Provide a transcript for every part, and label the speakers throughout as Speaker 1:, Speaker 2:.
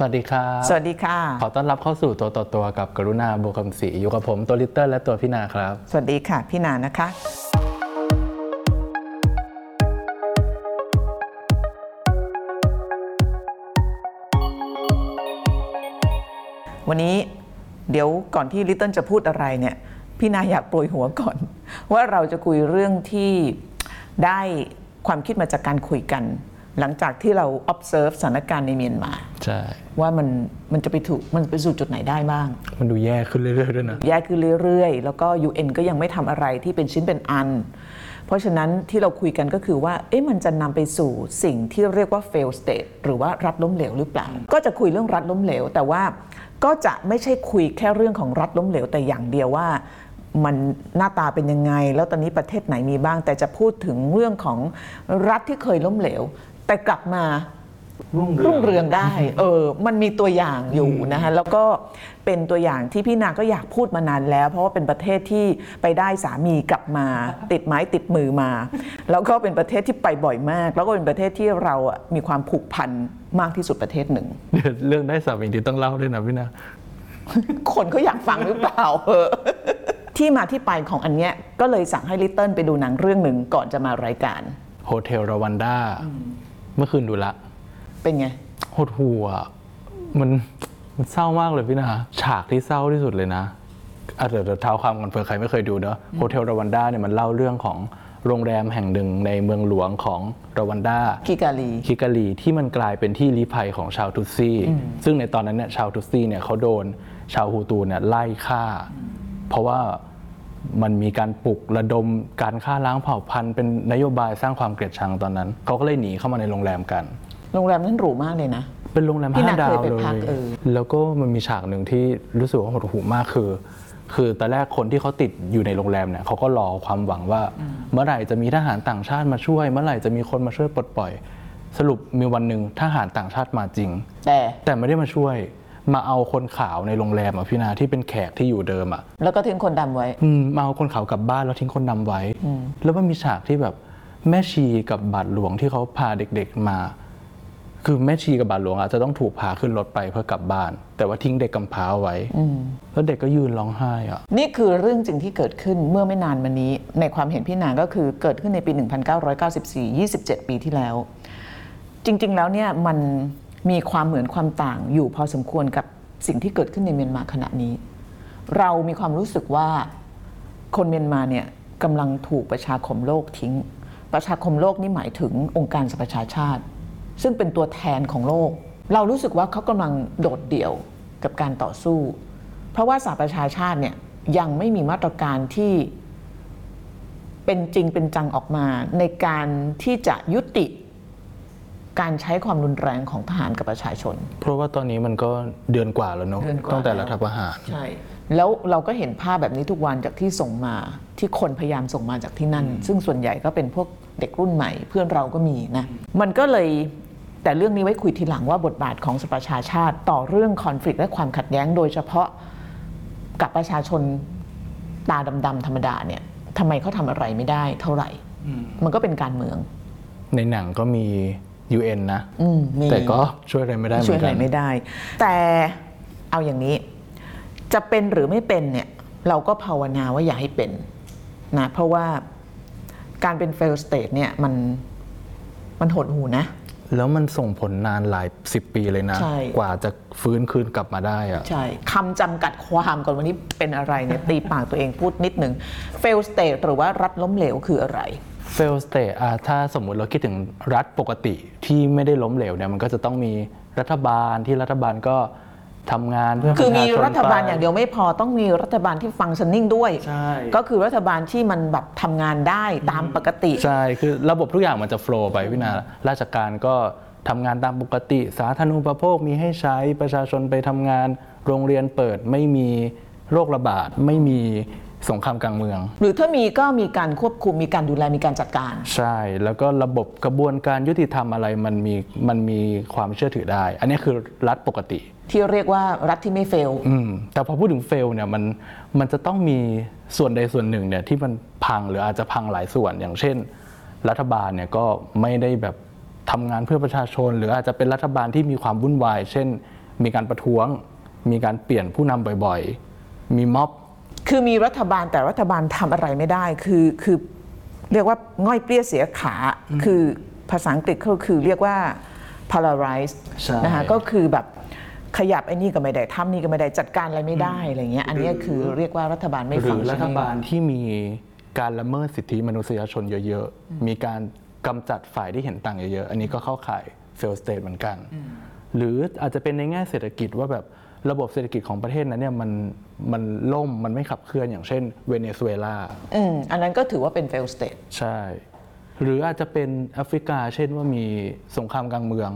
Speaker 1: สวัสดีครับ
Speaker 2: สวัสดีค่ะ
Speaker 1: ขอต้อนรับเข้าสู่ตัวต่อตัวกับกรุณาบุวคำศรีอยู่กับผมตัวลิตเติ้ลและตัวพี่นาครับ
Speaker 2: สวัสดีค่ะพี่นานะคะ วันนี้เดี๋ยวก่อนที่ลิตเติ้ลจะพูดอะไรเนี่ย พี่นาอยากโปรยหัวก่อน ว่าเราจะคุยเรื่องที่ได้ความคิดมาจากการคุยกัน หลังจากที่เรา observe สถานการณ์ในเมียนมา
Speaker 1: ใช่
Speaker 2: ว่ามันมันจะไปถูกมันไปสู่จุดไหนได้บ้าง
Speaker 1: มันดูแย่ขึ้นเรื่อยๆด้วยนะ
Speaker 2: แย่ขึ้นเรื่อยๆ แล้วก็ UN ก็ยังไม่ทำอะไรที่เป็นชิ้นเป็นอัน เพราะฉะนั้นที่เราคุยกันก็คือว่าเอ๊ะมันจะนำไปสู่สิ่งที่เรียกว่า fail state หรือว่ารัฐล้มเหลวหรือเปล่า ก็จะคุยเรื่องรัฐล้มเหลว แต่ว่าก็จะไม่ใช่คุยแค่เรื่องของรัฐล้มเหลวแต่อย่างเดียวว่ามันหน้าตาเป็นยังไง แล้วตอนนี้ประเทศไหนมีบ้าง แต่จะพูดถึงเรื่องของรัฐที่เคยล้มเหลว แต่กลับมา
Speaker 1: รุ่ง
Speaker 2: รุ่งเรืองได้ เออ มันมีตัวอย่างอยู่นะคะแล้วก็เป็นตัวอย่างที่พี่นาก็อยากพูดมานานแล้ว เพราะว่าเป็นประเทศที่ไปได้สามีกลับมา ติดไม้ติดมือมา แล้วก็เป็นประเทศที่ไปบ่อยมาก แล้วก็เป็นประเทศที่เราอะมีความผูกพันมากที่สุดประเทศหนึ่ง
Speaker 1: เดี๋ยวเรื่องได้สามีที่ต้องเล่าด้วยนะพี่นา
Speaker 2: คนเขาอยากฟังหรือเปล่าเออที่มาที่ไปของอันเนี้ยก็เลยสั่งให้ลิตเติ้ลไปดูหนังเรื่องหนึ่งก่อนจะมารายการ
Speaker 1: Hotel Rwanda เมื่อคืนดูละ
Speaker 2: เป็นไง
Speaker 1: โหดหัวมันมันเศร้ามากเลยพี่นาฉากที่เศร้าที่สุดเลยนะอะเดี๋ยวเดี๋ยวเท้าความกันเผื่อใครไม่เคยดูเนอะ Hotel Rwanda เนี่ยมันเล่าเรื่องของโรงแรมแห่งหนึ่งในเมืองหลวงของรวันด้า
Speaker 2: กิกาลี
Speaker 1: คิกาลีที่มันกลายเป็นที่ลี้ภัยของชาวทุตซีซึ่งในตอนนั้นเนี่ยชาวทุตซีเนี่ยเขาโดนชาวฮูตูเนี่ยไล่ฆ่า เพราะว่า มันมีการปลุกระดมการฆ่าล้างเผ่าพันธุ์เป็นนโยบายสร้างความเกลียดชังตอนนั้น เขาก็เลยหนีเข้ามาในโรงแรมกัน
Speaker 2: โรงแรมนั้นหรูมากเลยนะ
Speaker 1: เป็นโรงแรม
Speaker 2: พี่
Speaker 1: ห้า
Speaker 2: นา
Speaker 1: ดา
Speaker 2: เคยวไป
Speaker 1: เล
Speaker 2: พัก
Speaker 1: ย
Speaker 2: เออ
Speaker 1: แล้วก็มันมีฉากหนึ่งที่รู้สึกว่าหดหู่มากคือ คือตอนแรกคนที่เขาติดอยู่ในโรงแรมเนี่ยเขาก็รอความหวังว่า เมื่อไหร่จะมีทหารต่างชาติมาช่วย เมื่อไหร่จะมีคนมาช่วยปลดปล่อย สรุปมีวันหนึ่งทหารต่างชาติมาจริง
Speaker 2: แต่
Speaker 1: แต่ไม่ได้มาช่วย มาเอาคนขาวในโรงแรมอะพี่นาที่เป็นแขกที่อยู่เดิมอะ
Speaker 2: แล้วก็ทิ้งคนดำไว้
Speaker 1: อืมมาเอาคนขาวกลับบ้านแล้วทิ้งคนดำไว้แล้วมันมีฉากที่แบบแม่ชีกับบาทหลวงที่เขาพาเด็กๆมา คือแม่ชีกับบาทหลวงอาจจะต้องถูกพาขึ้นรถไปเพื่อกลับบ้าน แต่ว่าทิ้งเด็กกำพร้าไว้แล้วเด็กก็ยืนร้องไห้อะ
Speaker 2: นี่คือเรื่องจริงที่เกิดขึ้นเมื่อไม่นานมานี้ ในความเห็นพี่นางก็คือเกิดขึ้นในปี 1994 27 ปีที่แล้ว จริง ๆ แล้วเนี่ยมัน มีความเหมือนความต่างอยู่พอสมควรกับสิ่งที่เกิดขึ้นในเมียนมาขณะนี้ เรามีความรู้สึกว่าคนเมียนมาเนี่ยกำลังถูกประชาคมโลกทิ้ง ประชาคมโลกนี่หมายถึงองค์การสหประชาชาติ ซึ่งเป็นตัวแทนของโลก เรารู้สึกว่าเขากำลังโดดเดี่ยวกับการต่อสู้ เพราะว่าสหประชาชาติเนี่ยยังไม่มีมาตรการที่เป็นจริงเป็นจังออกมาในการที่จะยุติ การใช้ความรุนแรงของทหารกับประชาชน
Speaker 1: เพราะว่าตอนนี้มันก็เดือนกว่าแล้วเนอะ
Speaker 2: เดือนกว่า
Speaker 1: ตั้งแต่
Speaker 2: แล้ว
Speaker 1: รัฐประหาร
Speaker 2: ใช่ แล้วเราก็เห็นภาพแบบนี้ทุกวันจากที่ส่งมาที่คนพยายามส่งมาจากที่นั่น ซึ่งส่วนใหญ่ก็เป็นพวกเด็กรุ่นใหม่ เพื่อนเราก็มีนะ มันก็เลยแต่เรื่องนี้ไว้คุยทีหลังว่าบทบาทของสหประชาชาติต่อเรื่องคอน FLICT และความขัดแย้งโดยเฉพาะกับประชาชนตาดำๆธรรมดาเนี่ยทำไมเขาทำอะไรไม่ได้เท่าไหร่ มันก็เป็นการเมือง
Speaker 1: ในหนังก็มี UN นะ
Speaker 2: อืมมี
Speaker 1: แต่ก็ช่วยอะไรไม่ได้เหมื
Speaker 2: ช่วย
Speaker 1: อน
Speaker 2: อะ
Speaker 1: กั
Speaker 2: ไร
Speaker 1: น
Speaker 2: ไม่ได้ แต่เอาอย่างนี้ จะเป็นหรือไม่เป็นเนี่ยเราก็ภาวนาว่าอย่าให้เป็นนะเพราะว่าการเป็น fail state เนี่ยมันมันหดหูนะ
Speaker 1: แล้วมันส่งผลนานหลายสิบปีเลยนะ
Speaker 2: ใช่
Speaker 1: กว่าจะฟื้นคืนกลับมาได้อะ
Speaker 2: ใช่คำจำกัดความก่อนวันนี้เป็นอะไรเนี่ยตีปากตัวเองพูดนิดหนึ่ง fail state หรือว่ารัฐล้มเหลวคืออะไร
Speaker 1: fail state อะถ้าสมมุติเราคิดถึงรัฐปกติที่ไม่ได้ล้มเหลวเนี่ยมันก็จะต้องมีรัฐบาลที่รัฐบาลก็ทำงานเพื่อ
Speaker 2: คือมี
Speaker 1: ปะชาชน
Speaker 2: รัฐบาล
Speaker 1: ไป
Speaker 2: อย่างเดียวไม่พอต้องมีรัฐบาลที่ฟัง c t นิ่งด้วย
Speaker 1: ใช่
Speaker 2: ก็คือรัฐบาลที่มันแบบทำงานได้ตามปกติ
Speaker 1: ใช่คือระบบทุกอย่างมันจะโฟล์ไปพี่นาราชการก็ทำงานตามปกติ สาธารณูปโภคมีให้ใช้ประชาชนไปทำงาน โรงเรียนเปิดไม่มีโรคระบาดไม่มี สงครามกลางเมือง
Speaker 2: หรือถ้ามีก็มีการควบคุมมีการดูแลมีการจัดการ
Speaker 1: ใช่ แล้วก็ระบบกระบวนการยุติธรรมอะไรมันมีมันมีความเชื่อถือได้ อันนี้คือรัฐปกติ
Speaker 2: ที่เรียกว่ารัฐที่ไม่เฟล
Speaker 1: อืมแต่พอพูดถึงเฟลเนี่ยมันมันจะต้องมีส่วนใดส่วนหนึ่งเนี่ยที่มันพังหรืออาจจะพังหลายส่วน อย่างเช่น รัฐบาลเนี่ยก็ไม่ได้แบบทำงานเพื่อประชาชน หรืออาจจะเป็นรัฐบาลที่มีความวุ่นวาย เช่น มีการประท้วง มีการเปลี่ยนผู้นำบ่อย ๆ มีม็อบ
Speaker 2: คือมีรัฐบาลแต่รัฐบาลทำอะไรไม่ได้ คือคือเรียกว่าง่อยเปรี้ยเสียขา คือภาษาอังกฤษก็คือเรียกว่า polarize
Speaker 1: ใช่
Speaker 2: นะคะก็คือแบบขยับไอ้นี่ก็ไม่ได้ทำนี่ก็ไม่ได้จัดการอะไรไม่ได้อะไรเงี้ยอันเนี้ยคือเรียกว่ารัฐบาลไม่
Speaker 1: หรื
Speaker 2: ฟัง
Speaker 1: อรัฐบาลที่มีการละเมิดสิทธิมนุษยชนเยอะๆ มีการกำจัดฝ่ายที่เห็นต่างเยอะๆ อันนี้ก็เข้าข่าย fail state เหมือนกัน หรืออาจจะเป็นในแง่เศรษฐกิจว่าแบบ ระบบเศรษฐกิจของประเทศนั้นเนี่ยมันมันล่มมันไม่ขับเคลื่อนอย่างเช่นเวเนซุเอลา
Speaker 2: อืมอันนั้นก็ถือว่าเป็น fail state
Speaker 1: ใช่ หรืออาจจะเป็นแอฟริกา เช่นว่ามีสงครามกลางเมือง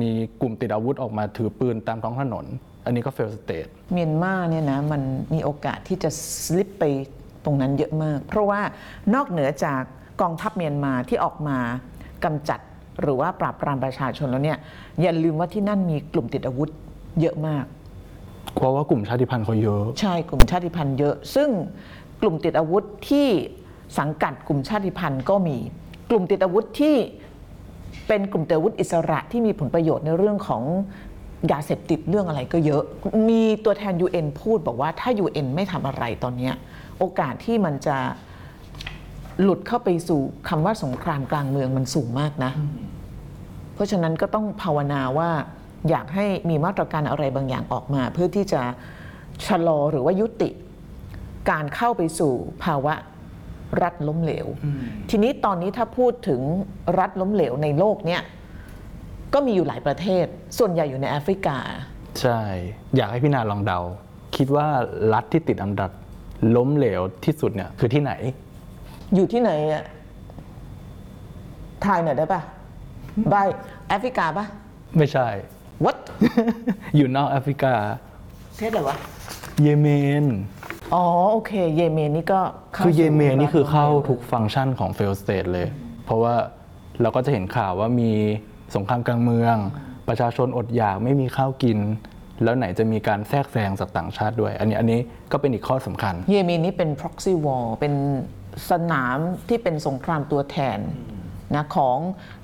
Speaker 1: มีกลุ่มติดอาวุธออกมาถือปืนตามท้องถนน อันนี้ก็ fail state
Speaker 2: เมียนมาเนี่ยนะมันมีโอกาสที่จะสลิปไปตรงนั้นเยอะมาก เพราะว่านอกเหนือจากกองทัพเมียนมาที่ออกมากำจัดหรือว่าปราบปรามประชาชนแล้วเนี่ยอย่าลืมว่าที่นั่นมีกลุ่มติดอาวุธเยอะมาก
Speaker 1: เพราะว่ากลุ่มชาติพันธุ์เขาเยอะ
Speaker 2: ใช่กลุ่มชาติพันธุ์เยอะ ซึ่งกลุ่มติดอาวุธที่สังกัดกลุ่มชาติพันธุ์ก็มี กลุ่มติดอาวุธที่เป็นกลุ่มติดอาวุธอิสระที่มีผลประโยชน์ในเรื่องของยาเสพติดเรื่องอะไรก็เยอะ มีตัวแทน UN พูดบอกว่าถ้า UN ไม่ทำอะไรตอนนี้โอกาสที่มันจะหลุดเข้าไปสู่คำว่าสงครามกลางเมืองมันสูงมากนะ เพราะฉะนั้นก็ต้องภาวนาว่า อยากให้มีมาตรการอะไรบางอย่างออกมา เพื่อที่จะชะลอหรือว่ายุติการเข้าไปสู่ภาวะรัฐล้มเหลว ทีนี้ตอนนี้ถ้าพูดถึงรัฐล้มเหลวในโลกเนี่ยก็มีอยู่หลายประเทศ ส่วนใหญ่อยู่ในแอฟริกา
Speaker 1: ใช่ อยากให้พี่นาลองเดา คิดว่ารัฐที่ติดอันดับล้มเหลวที่สุดเนี่ยคือที่ไหน
Speaker 2: อยู่ที่ไหนอะทายหน่อยได้ปะใบแอฟริกาปะ
Speaker 1: ไม่ใช่
Speaker 2: what
Speaker 1: อยู่นอกแอฟริกา
Speaker 2: ประเทศอะไรวะ
Speaker 1: เยเมน
Speaker 2: อ๋อ โอเค เยเมนนี่ก็ข้า
Speaker 1: คือเยเมน
Speaker 2: สู่
Speaker 1: นี่คือเข้า
Speaker 2: รัฐล้มหลว
Speaker 1: ทุกฟังก์ชันของ fail state เลย เพราะว่าเราก็จะเห็นข่าวว่ามีสงครามกลางเมือง ประชาชนอดอยากไม่มีข้าวกิน แล้วไหนจะมีการแทรกแซงจากต่างชาติด้วย อันนี้อันนี้ก็เป็นอีกข้อสำคัญ
Speaker 2: เยเมนนี่เป็น proxy war เป็นสนามที่เป็นสงครามตัวแทนนะของ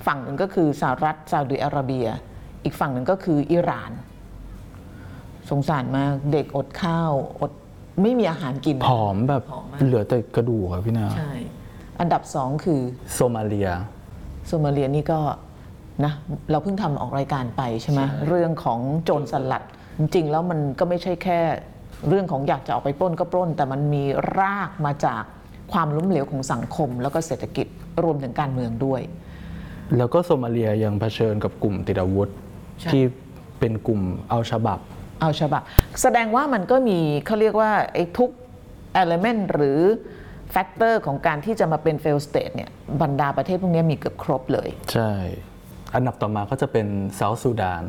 Speaker 2: ฝั่งหนึ่งก็คือสหรัฐซาอุดิอาระเบีย อีกฝั่งหนึ่งก็คืออิหร่าน สงสารมากเด็กอดข้าวอดไม่มีอาหารกิน
Speaker 1: ผอมแบบ
Speaker 2: ผอมมาก
Speaker 1: เหลือแต่กระดูกครับพี่นา
Speaker 2: ใช่ อันดับสองคือ
Speaker 1: โซมาเลีย
Speaker 2: โซมาเลียนี่ก็นะเราเพิ่งทำออกรายการไปใช่ไหมเรื่องของโจรสลัด จริงๆ แล้วมันก็ไม่ใช่แค่เรื่องของอยากจะออกไปปล้นก็ปล้น แต่มันมีรากมาจากความล้มเหลวของสังคม แล้วก็เศรษฐกิจรวมถึงการเมืองด้วย
Speaker 1: แล้วก็โซมาเลียยังเผชิญกับกลุ่มติดอาวุธ
Speaker 2: ใช่
Speaker 1: ที่เป็นกลุ่มเอาฉบับ
Speaker 2: เอาฉบับ แสดงว่ามันก็มีเขาเรียกว่าไอ้ทุก element หรือ factor ของการที่จะมาเป็น fail state เนี่ยบรรดาประเทศพวกนี้มีเกือบครบเลย
Speaker 1: ใช่ อันดับต่อมาก็จะเป็นเซาท์ซูดาน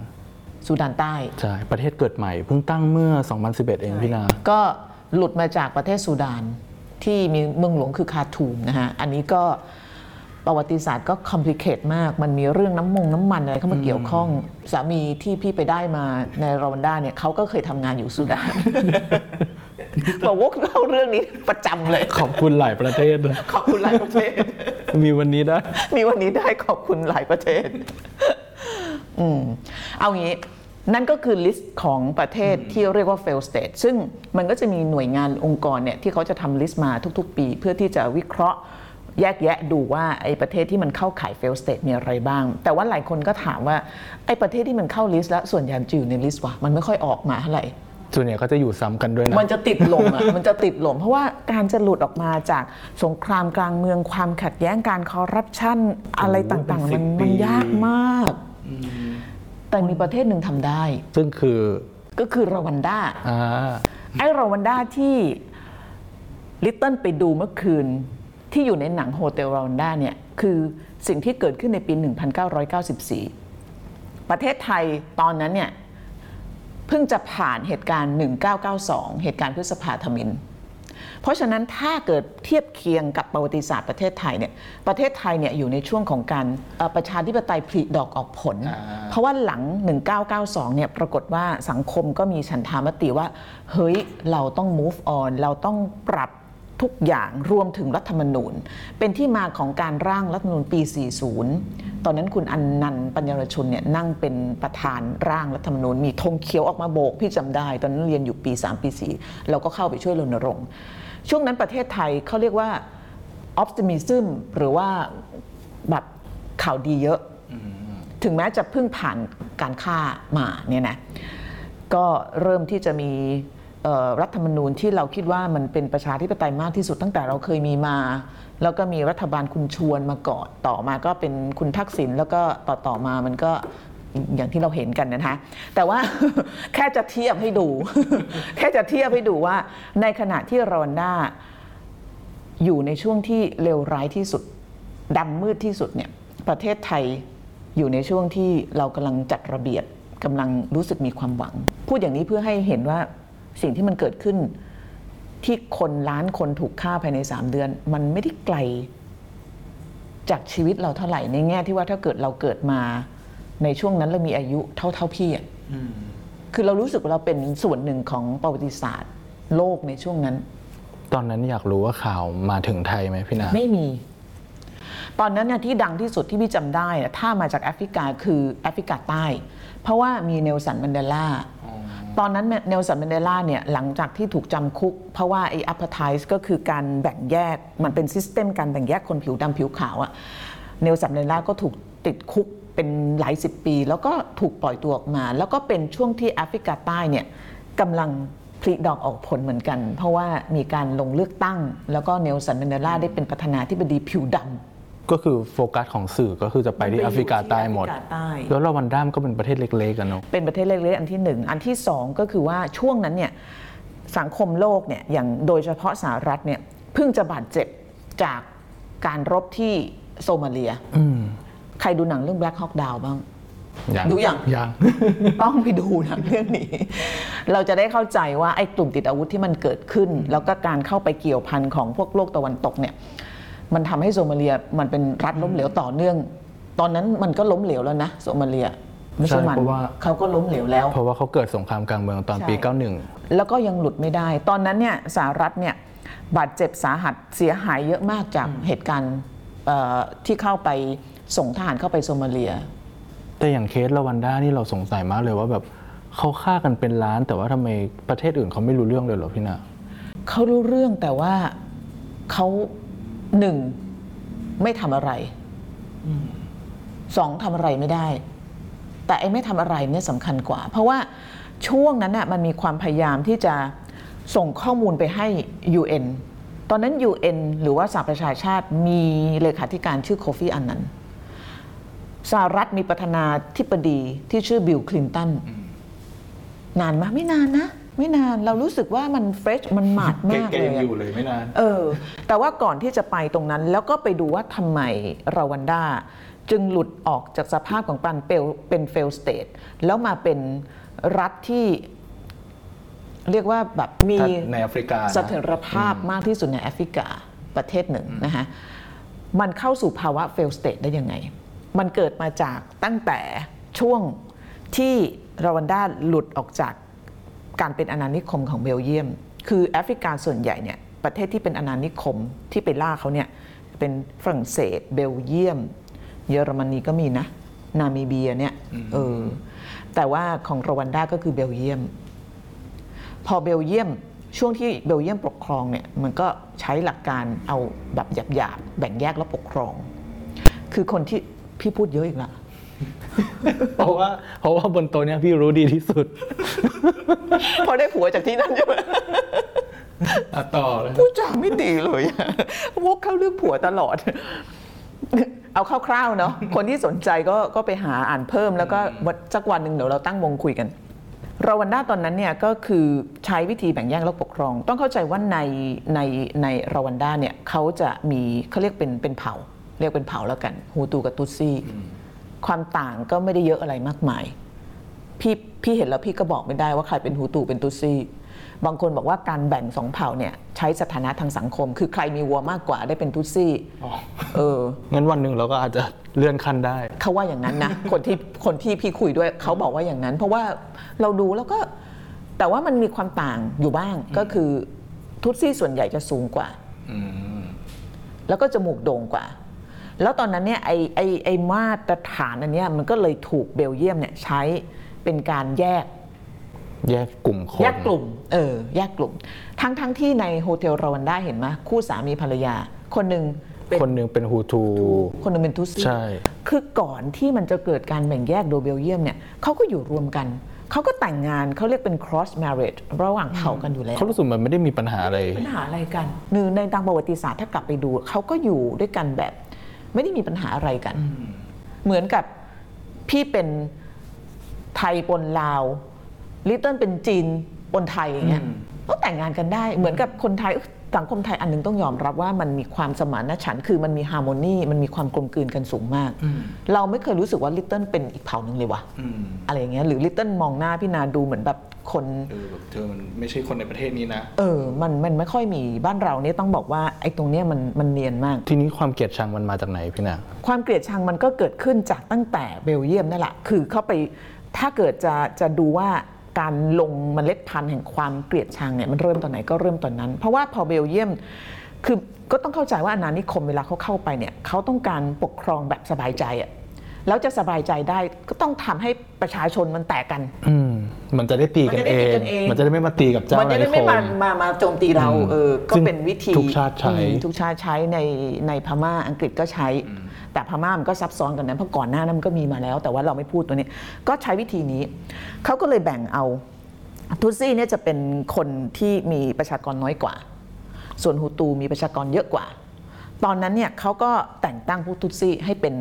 Speaker 2: ซูดานใต้
Speaker 1: ใช่ ประเทศเกิดใหม่เพิ่งตั้งเมื่อ 2011 เองพี่นา
Speaker 2: ก็หลุดมาจากประเทศซูดานที่มีเมืองหลวงคือคาร์ทูมนะฮะ อันนี้ก็ ประวัติศาสตร์ก็ complicate มาก มันมีเรื่องน้ำมงน้ำมันอะไรเข้ามาเกี่ยวข้อง สามีที่พี่ไปได้มาในรวันด้าเนี่ยเขาก็เคยทำงานอยู่ซูดาน บอกวกเข้าเรื่องนี้ประจำเลย
Speaker 1: ขอบคุณหลายประเทศเลย
Speaker 2: ขอบคุณหลายประเทศ
Speaker 1: มีวันนี้ได้
Speaker 2: มีวันนี้ได้ขอบคุณหลายประเทศ อืมเอางี้นั่นก็คือ list ของประเทศที่เรียกว่า fail state ซึ่งมันก็จะมีหน่วยงานองค์กรเนี่ยที่เขาจะทำ list มาทุก ๆ ปี เพื่อที่จะวิเคราะห์ แยกแยะดูว่าไอ้ประเทศที่มันเข้าข่าย fail state มีอะไรบ้าง แต่ว่าหลายคนก็ถามว่าไอ้ประเทศที่มันเข้า list แล้วส่วนใหญ่มันจะอยู่ใน list วะมันไม่ค่อยออกมาเท่าไหร่
Speaker 1: ส่วนใหญ่ก็จะอยู่ซ้ำกันด้วยนะ
Speaker 2: มันจะติดลมอะ มันจะติดลม เพราะว่าการจะหลุดออกมาจากสงครามกลางเมืองความขัดแย้งการคอร์รัปชันอะไรต่างๆ
Speaker 1: เป็
Speaker 2: มัน
Speaker 1: น10ปี
Speaker 2: มันยากมาก แต่มีประเทศหนึ่งทำได้
Speaker 1: ซึ่งคือ
Speaker 2: ก็คือรวันด้า
Speaker 1: อ่า
Speaker 2: ไอ้รวันด้าที่ลิตเติ้ลไปดูเมื่อคืน ที่อยู่ในหนังโฮเทลรวันด้าเนี่ยคือสิ่งที่เกิดขึ้นในปี 1994 ประเทศไทยตอนนั้นเนี่ยเพิ่งจะผ่านเหตุการณ์ 1992 เหตุการณ์พฤษภาธมิน เพราะฉะนั้นถ้าเกิดเทียบเคียงกับประวัติศาสตร์ประเทศไทยเนี่ยประเทศไทยเนี่ยอยู่ในช่วงของการเอ่อประชาธิปไตยผลิดอกออกผล
Speaker 1: อ่า
Speaker 2: เพราะว่าหลัง 1992 เนี่ยปรากฏว่าสังคมก็มีฉันทามติว่า เฮ้ยเราต้อง move on เราต้องปรับ ทุกอย่างรวมถึงรัฐธรรมนูญ เป็นที่มาของการร่างรัฐธรรมนูญปี 40 ตอนนั้นคุณอันนันต์ปัญญารชุนเนี่ยนั่งเป็นประธานร่างรัฐธรรมนูญ มีธงเขียวออกมาโบกพี่จำได้ ตอนนั้นเรียนอยู่ปี 3 ปี 4 เราก็เข้าไปช่วยรณรงค์ ช่วงนั้นประเทศไทยเขาเรียกว่า optimism หรือว่าแบบข่าวดีเยอะ ถึงแม้จะเพิ่งผ่านการฆ่ามาเนี่ยนะก็เริ่มที่จะมี รัฐธรรมนูญที่เราคิดว่ามันเป็นประชาธิปไตยมากที่สุดตั้งแต่เราเคยมีมา แล้วก็มีรัฐบาลคุณชวนมาก่อนต่อมาก็เป็นคุณทักษิณแล้วก็ต่อต่อมามันก็อย่างที่เราเห็นกันนะฮะแต่ว่าแค่จะเทียบให้ดู แค่จะเทียบให้ดูว่า ในขณะที่รวันด้าอยู่ในช่วงที่เลวร้ายที่สุดดำมืดที่สุดเนี่ยประเทศไทยอยู่ในช่วงที่เรากำลังจัดระเบียบกำลังรู้สึกมีความหวัง พูดอย่างนี้เพื่อให้เห็นว่า สิ่งที่มันเกิดขึ้นที่คนล้านคนถูกฆ่าภายใน 3 เดือน มันไม่ได้ไกล จากชีวิตเราเท่าไหร่ในแง่ที่ว่าถ้าเกิดเราเกิดมา ในช่วงนั้นเรามีอายุเท่าเท่าๆพี่อะคือเรารู้สึกว่าเราเป็นส่วนหนึ่งของประวัติศาสตร์ โลกในช่วงนั้น
Speaker 1: ตอนนั้นอยากรู้ว่าข่าวมาถึงไทยไหมพี่นา
Speaker 2: ไม่มี ตอนนั้นเนี่ยที่ดังที่สุดที่พี่จำได้อะถ้ามาจากแอฟริกาคือแอฟริกาใต้ เพราะว่ามีเนลสันมันเดลา ตอนนั้นเนลสันมันเดลาเนี่ยหลังจากที่ถูกจำคุก เพราะว่าไอ้อัปไทส์ก็คือการแบ่งแยกมันเป็น system การแบ่งแยกคนผิวดำผิวขาวอะเนลสันมันเดลาก็ถูกติดคุกเป็นหลายสิบปี แล้วก็ถูกปล่อยตัวออกมา แล้วก็เป็นช่วงที่แอฟริกาใต้เนี่ยกำลังผลิดอกออกผลเหมือนกัน เพราะว่ามีการลงเลือกตั้ง แล้วก็เนลสันมันเดลาได้เป็นประธานาธิบดีผิวดำ
Speaker 1: ก็คือโฟกัสของสื่อก็คือจะไปที่
Speaker 2: มันไปอยู่
Speaker 1: แอฟริกาใต้หมด
Speaker 2: ที่แอฟริกาใต้
Speaker 1: แล้วรวันด้ามก็เป็นประเทศเล็กๆกันเนาะ
Speaker 2: เป็นประเทศเล็กๆอันที่หนึ่งอันที่สองก็คือว่าช่วงนั้นเนี่ยสังคมโลกเนี่ยอย่างโดยเฉพาะสหรัฐเนี่ยเพิ่งจะบาดเจ็บจากการรบที่โซมาเลีย
Speaker 1: อืม
Speaker 2: ใครดูหนังเรื่อง Black Hawk Down บ้าง
Speaker 1: ยัง
Speaker 2: ดูยัง
Speaker 1: ยัง
Speaker 2: ต้องไปดูหนังเรื่องนี้ เราจะได้เข้าใจว่าไอ้กลุ่มติดอาวุธที่มันเกิดขึ้น แล้วก็การเข้าไปเกี่ยวพันของพวกโลกตะวันตกเนี่ย มันทำให้โซมาเลียมันเป็นรัฐล้มเหลวต่อเนื่อง ตอนนั้นมันก็ล้มเหลวแล้วนะโซมาเลียไม่ใช่
Speaker 1: ใช่
Speaker 2: มัน
Speaker 1: เพราะว่า
Speaker 2: เขาก็ล้มเหลวแล้ว
Speaker 1: เพราะว่าเขาเกิดสงครามกลางเมืองตอนปี
Speaker 2: ใช่
Speaker 1: 91
Speaker 2: แล้วก็ยังหลุดไม่ได้ ตอนนั้นเนี่ยสหรัฐเนี่ยบาดเจ็บสาหัสเสียหายเยอะมากจากเหตุการณ์เอ่อที่เข้าไปส่งทหารเข้าไปโซมาเลีย
Speaker 1: แต่อย่างเคสรวันด้านี่เราสงสัยมากเลยว่าแบบเขาฆ่ากันเป็นล้าน แต่ว่าทำไมประเทศอื่นเขาไม่รู้เรื่องเลยเหรอพี่นา
Speaker 2: เขารู้เรื่องแต่ว่าเขา หนึ่งไม่ทำอะไรสองทำอะไรไม่ได้ แต่ไอ้ไม่ทำอะไรเนี่ยสำคัญกว่า เพราะว่าช่วงนั้นน่ะมันมีความพยายามที่จะส่งข้อมูลไปให้ UN ตอนนั้น UN หรือว่าสหประชาชาติมีเลขาธิการชื่อโคฟีอันนันต์สหรัฐมีประธานาธิบดีที่ชื่อบิลคลินตันนานไหมไม่นานนะ ไม่นานเรารู้สึกว่ามันเฟรชมันหมาดมากเลยอะ
Speaker 1: อยู่เลยไม่นาน
Speaker 2: เออ แต่ว่าก่อนที่จะไปตรงนั้นแล้วก็ไปดูว่าทำไมราวันดา จึงหลุดออกจากสภาพของปันเปลเป็น fail state แล้วมาเป็นรัฐที่เรียกว่าแบบมี
Speaker 1: ถ้าในแอฟริกานะ
Speaker 2: เสถียรภาพมากที่สุดในแอฟริกาประเทศหนึ่งนะฮะมันเข้าสู่ภาวะ fail state ได้ยังไง มันเกิดมาจากตั้งแต่ช่วงที่รวันดาหลุดออกจาก การเป็นอาณานิคมของเบลเยียม คือแอฟริกาส่วนใหญ่เนี่ยประเทศที่เป็นอาณานิคมที่ไปล่าเขาเนี่ยเป็นฝรั่งเศสเบลเยียม เยอรมนีก็มีนะ นามิเบียเนี่ยเออแต่ว่าของรวันดาก็คือเบลเยียม พอเบลเยียมช่วงที่เบลเยียมปกครองเนี่ยมันก็ใช้หลักการเอาแบบหยาบๆแบ่งแยกแล้วปกครอง คือคนที่พี่พูดเยอะอีกละ
Speaker 1: เพราะว่าเพราะว่าบนโต๊ะเนี้ยพี่รู้ดีที่สุด
Speaker 2: พอได้ผัวจากที่นั่นใช่ไหม
Speaker 1: อะต่อเลย
Speaker 2: พูดจาไม่ดีเลยอะวกเข้าเรื่องผัวตลอด เอาคร่าวๆเนาะคนที่สนใจก็ก็ไปหาอ่านเพิ่มแล้วก็วันสักวันหนึ่งเดี๋ยวเราตั้งวงคุยกันราวันด้าตอนนั้นเนี่ยก็คือใช้วิธีแบ่งแยกและปกครอง ต้องเข้าใจว่าในในในราวันด้าเนี่ยเขาจะมีเขาเรียกเป็นเป็นเผ่า เรียกเป็นเผ่าแล้วกันฮูตูกับตุตซี่ ความต่างก็ไม่ได้เยอะอะไรมากมาย พี่พี่เห็นแล้วพี่ก็บอกไม่ได้ว่าใครเป็นฮูตูเป็นตุตซี่บางคนบอกว่าการแบ่งสองเผ่าเนี่ยใช้สถานะทางสังคม คือใครมีวัวมากกว่าได้เป็นตุตซี่เออ
Speaker 1: งั้นวันหนึ่งเราก็อาจจะเลื่อนขั้นได้
Speaker 2: เขาว่าอย่างนั้นนะ คนที่คนที่พี่คุยด้วยเขาบอกว่าอย่างนั้น เพราะว่าเราดูแล้วก็ แต่ว่ามันมีความต่างอยู่บ้างก็คือทุตซี่ส่วนใหญ่จะสูงกว่า
Speaker 1: อืม
Speaker 2: แล้วก็จมูกโด่งกว่า แล้วตอนนั้นเนี่ยไอไอไอมาตรฐานอันเนี้ยมันก็เลยถูกเบลเยียมเนี่ยใช้เป็นการแยก
Speaker 1: แยกกลุ่มคน
Speaker 2: แยกกลุ่ม เออ แยกกลุ่ม ทั้งทั้งที่ในโฮเทลรวันด้าเห็นไหมคู่สามีภรรยา คนหนึ่งเป็น
Speaker 1: คนหนึ่งเป็นฮูทู
Speaker 2: คนหนึ่งเป็นทุตซี
Speaker 1: ใช่
Speaker 2: คือก่อนที่มันจะเกิดการแบ่งแยกโดยเบลเยียมเนี่ยเขาก็อยู่รวมกัน เขาก็แต่งงานเขาเรียกเป็น cross marriage ระหว่างเผ่ากันอยู่แล้ว
Speaker 1: เขารู้สึกมันไม่ได้มีปัญหาอะไร
Speaker 2: ปัญหาอะไรกันหรือในทางประวัติศาสตร์ถ้ากลับไปดู เขาก็อยู่ด้วยกันแบบ ไม่ได้มีปัญหาอะไรกัน เหมือนกับพี่เป็นไทยปนลาวลิตเติ้ลเป็นจีนปนไทยอย่างเงี้ยก็แต่งงานกันได้เหมือนกับคนไทยเอ้ยสังคมไทยอันหนึงต้องยอมรับว่ามันมีความสมานฉันท์คือมันมี harmony มันมีความกลมกลืนกันสูงมาก เราไม่เคยรู้สึกว่าลิตเติ้ลเป็นอีกเผ่าหนึ่งเลยวะอะไรอย่างเงี้ยหรือลิตเติ้ลมองหน้าพี่นาดูเหมือนแบบ คน
Speaker 1: เออแบบเธอมันไม่ใช่คนในประเทศนี้นะ
Speaker 2: เออ มันมันไม่ค่อยมีบ้านเราเนี่ยต้องบอกว่าไอ้ตรงเนี้ยมันมันเนียนมาก
Speaker 1: ทีนี้ความเกลียดชังมันมาจากไหนพี่นา
Speaker 2: ความเกลียดชังมันก็เกิดขึ้นจากตั้งแต่เบลเยียมนั่นแหละคือเข้าไปถ้าเกิดจะจะดูว่าการลงเมล็ดพันธุ์แห่งความเกลียดชังเนี่ยมันเริ่มตอนไหนก็เริ่มตอนนั้น เพราะว่าพอเบลเยียมคือก็ต้องเข้าใจว่าอาณานิคมเวลาเขาเข้าไปเนี่ยเขาต้องการปกครองแบบสบายใจอะ แล้วจะสบายใจได้ก็ต้องทำให้ประชาชนมันแตกกัน
Speaker 1: อืมมันจะได้ตีกัน
Speaker 2: มันจะได้
Speaker 1: เอ
Speaker 2: ตี
Speaker 1: ง
Speaker 2: กันเอง
Speaker 1: มันจะได้ไม่มาตีกับเจ้า
Speaker 2: มันจะ
Speaker 1: นาย
Speaker 2: ได้
Speaker 1: นิค
Speaker 2: ไม่
Speaker 1: ม
Speaker 2: มามามาโจมตีเรา
Speaker 1: อืม
Speaker 2: เออก็
Speaker 1: ซึ่ง
Speaker 2: เป็นวิธี
Speaker 1: ทุกชาติใช้
Speaker 2: อืมทุกชาติใช้ในในพม่าอังกฤษก็ใช้ แต่พม่ามันก็ซับซ้อนกันนะเพราะก่อนหน้านั้นมันก็มีมาแล้ว แต่ว่าเราไม่พูดตัวนี้ ก็ใช้วิธีนี้เขาก็เลยแบ่งเอาทุตซี่เนี่ยจะเป็นคนที่มีประชากรน้อยกว่า ส่วนฮูตูมีประชากรเยอะกว่า ตอนนั้นเนี่ยเขาก็แต่งตั้งผู้ทุตซี่ให้เป็น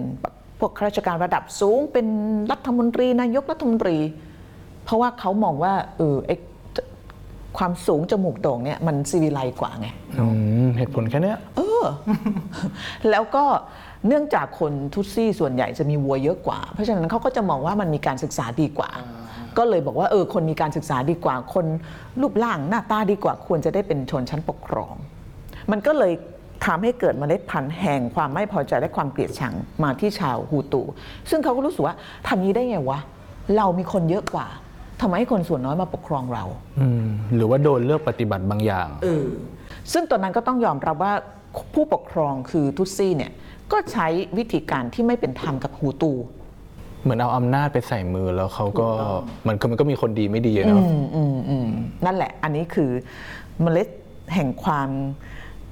Speaker 2: พวกข้าราชการระดับสูง เป็นรัฐมนตรีนายกรัฐมนตรี เพราะว่าเขามองว่าเออไอความสูงจมูกโด่งเนี่ยมันซีวิไลกว่าไง
Speaker 1: อืมเหตุผลแค่เนี้ย
Speaker 2: แล้วก็เนื่องจากคนทุตซี่ส่วนใหญ่จะมีวัวเยอะกว่า เพราะฉะนั้นเขาก็จะมองว่ามันมีการศึกษาดีกว่า ก็เลยบอกว่าเออคนมีการศึกษาดีกว่า คนรูปร่างหน้าตาดีกว่า ควรจะได้เป็นชนชั้นปกครอง มันก็เลย ทำให้เกิดเมล็ดพันธุ์แห่งความไม่พอใจและความเกลียดชังมาที่ชาวฮูตู ซึ่งเขาก็รู้สึกว่าทำนี้ได้ไงวะ เรามีคนเยอะกว่าทำไมให้คนส่วนน้อยมาปกครองเรา
Speaker 1: อืมหรือว่าโดนเลือกปฏิบัติบางอย่าง
Speaker 2: เออซึ่งตอนนั้นก็ต้องยอมรับว่าผู้ปกครองคือทุตซี่เนี่ยก็ใช้วิธีการที่ไม่เป็นธรรมกับฮูตู
Speaker 1: เหมือนเอาอำนาจไปใส่มือแล้วเขาก็มันก็มันก็มีคนดีไม่ดีอะเนาะ
Speaker 2: อืมอืมอืมนั่นแหละ อันนี้คือเมล็ดแห่งความ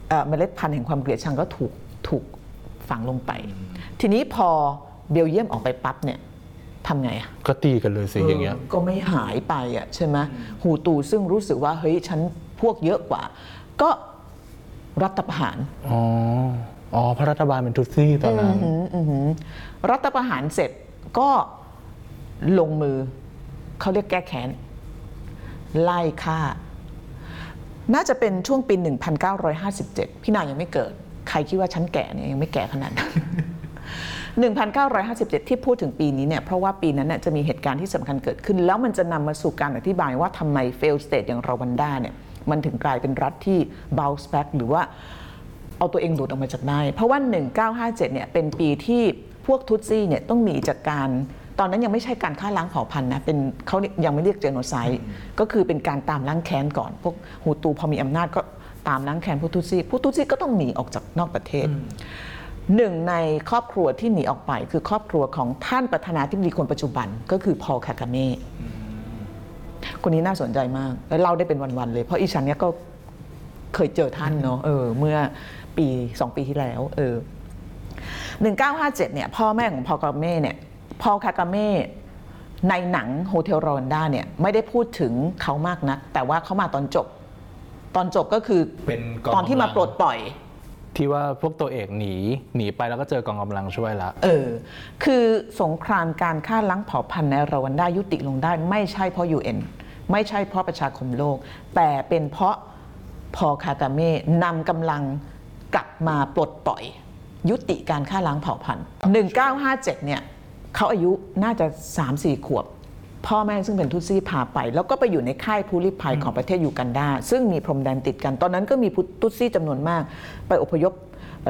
Speaker 2: เอ่อเมล็ดพันธุ์แห่งความเกลียดชังก็ถูกถูกฝังลงไป ทีนี้พอเบลเยียมออกไปปั๊บเนี่ยทำไงอะ
Speaker 1: ก็ตีกันเลยสิอย่างเงี้ย
Speaker 2: ก็ไม่หายไปอะใช่ไหมฮูตูซึ่งรู้สึกว่าเฮ้ยฉันพวกเยอะกว่า ก็รัฐประหาร
Speaker 1: อ๋ออ๋อเพราะรัฐบาลเป็นทุตซี่ตอนนั้น
Speaker 2: อืมอืมรัฐประหารเสร็จก็ลงมือเขาเรียกแก้แค้นไล่ฆ่า น่าจะเป็นช่วงปี 1957 พี่นางยังไม่เกิด ใครคิดว่าฉันแก่เนี่ยยังไม่แก่ขนาดนั้น 1957 ที่พูดถึงปีนี้เนี่ยเพราะว่าปีนั้นเนี่ยจะมีเหตุการณ์ที่สำคัญเกิดขึ้น แล้วมันจะนำมาสู่การอธิบายว่าทำไม fail state อย่างรวันด้าเนี่ยมันถึงกลายเป็นรัฐที่ bounce back หรือว่าเอาตัวเองหลุดออกมาจากได้ เพราะว่า 1957 เนี่ยเป็นปีที่พวกทุตซี่เนี่ยต้องหนีจากการ ตอนนั้นยังไม่ใช่การฆ่าล้างเผ่าพันธุ์นะเป็นเขายังไม่เรียกเจโนไซด์ก็คือเป็นการตามล้างแค้นก่อน พวกฮูตูพอมีอำนาจก็ตามล้างแค้นพวกทุตซี่พวกทุตซี่ก็ต้องหนีออกจากนอกประเทศหนึ่งในครอบครัวที่หนีออกไป คือครอบครัวของท่านประธานาธิบดีคนปัจจุบัน ก็คือพอลคากาเม่คนนี้น่าสนใจมาก และเล่าได้เป็นวันๆเลย เพราะอีฉันเนี่ยก็เคยเจอท่านเนาะเออเมื่อปีสองปีที่แล้ว เออหนึ่งเก้าห้าเจ็ดเนี่ยพ่อแม่ของพอลคากาเม่เนี่ย พอลคากาเม่ในหนัง Hotel Rwanda เนี่ยไม่ได้พูดถึงเขามากนัก แต่ว่าเขามาตอนจบ ตอนจบก็คือ
Speaker 1: เป็นกอง
Speaker 2: ตอนที่มาำ
Speaker 1: ลัง
Speaker 2: ปลดปล่อย
Speaker 1: ที่ว่าพวกตัวเอกหนีหนีไปแล้วก็เจอกองกำลังช่วยละ
Speaker 2: เออ คือสงครามการฆ่าล้างเผ่าพันธุ์ในรวันด้ายุติลงได้ ไม่ใช่เพราะ UN ไม่ใช่เพราะประชาคมโลก แต่เป็นเพราะพอลคากาเม่นำกำลังกลับมาปลดปล่อย ยุติการฆ่าล้างเผ่าพันธุ์1957เนี่ย เขาอายุน่าจะ 3-4 ขวบ พ่อแม่ซึ่งเป็นทุตซี่พาไป แล้วก็ไปอยู่ในค่ายผู้ลี้ภัยของประเทศยูกันดา ซึ่งมีพรมแดนติดกัน ตอนนั้นก็มีทุตซี่จำนวนมาก ไปอพยพ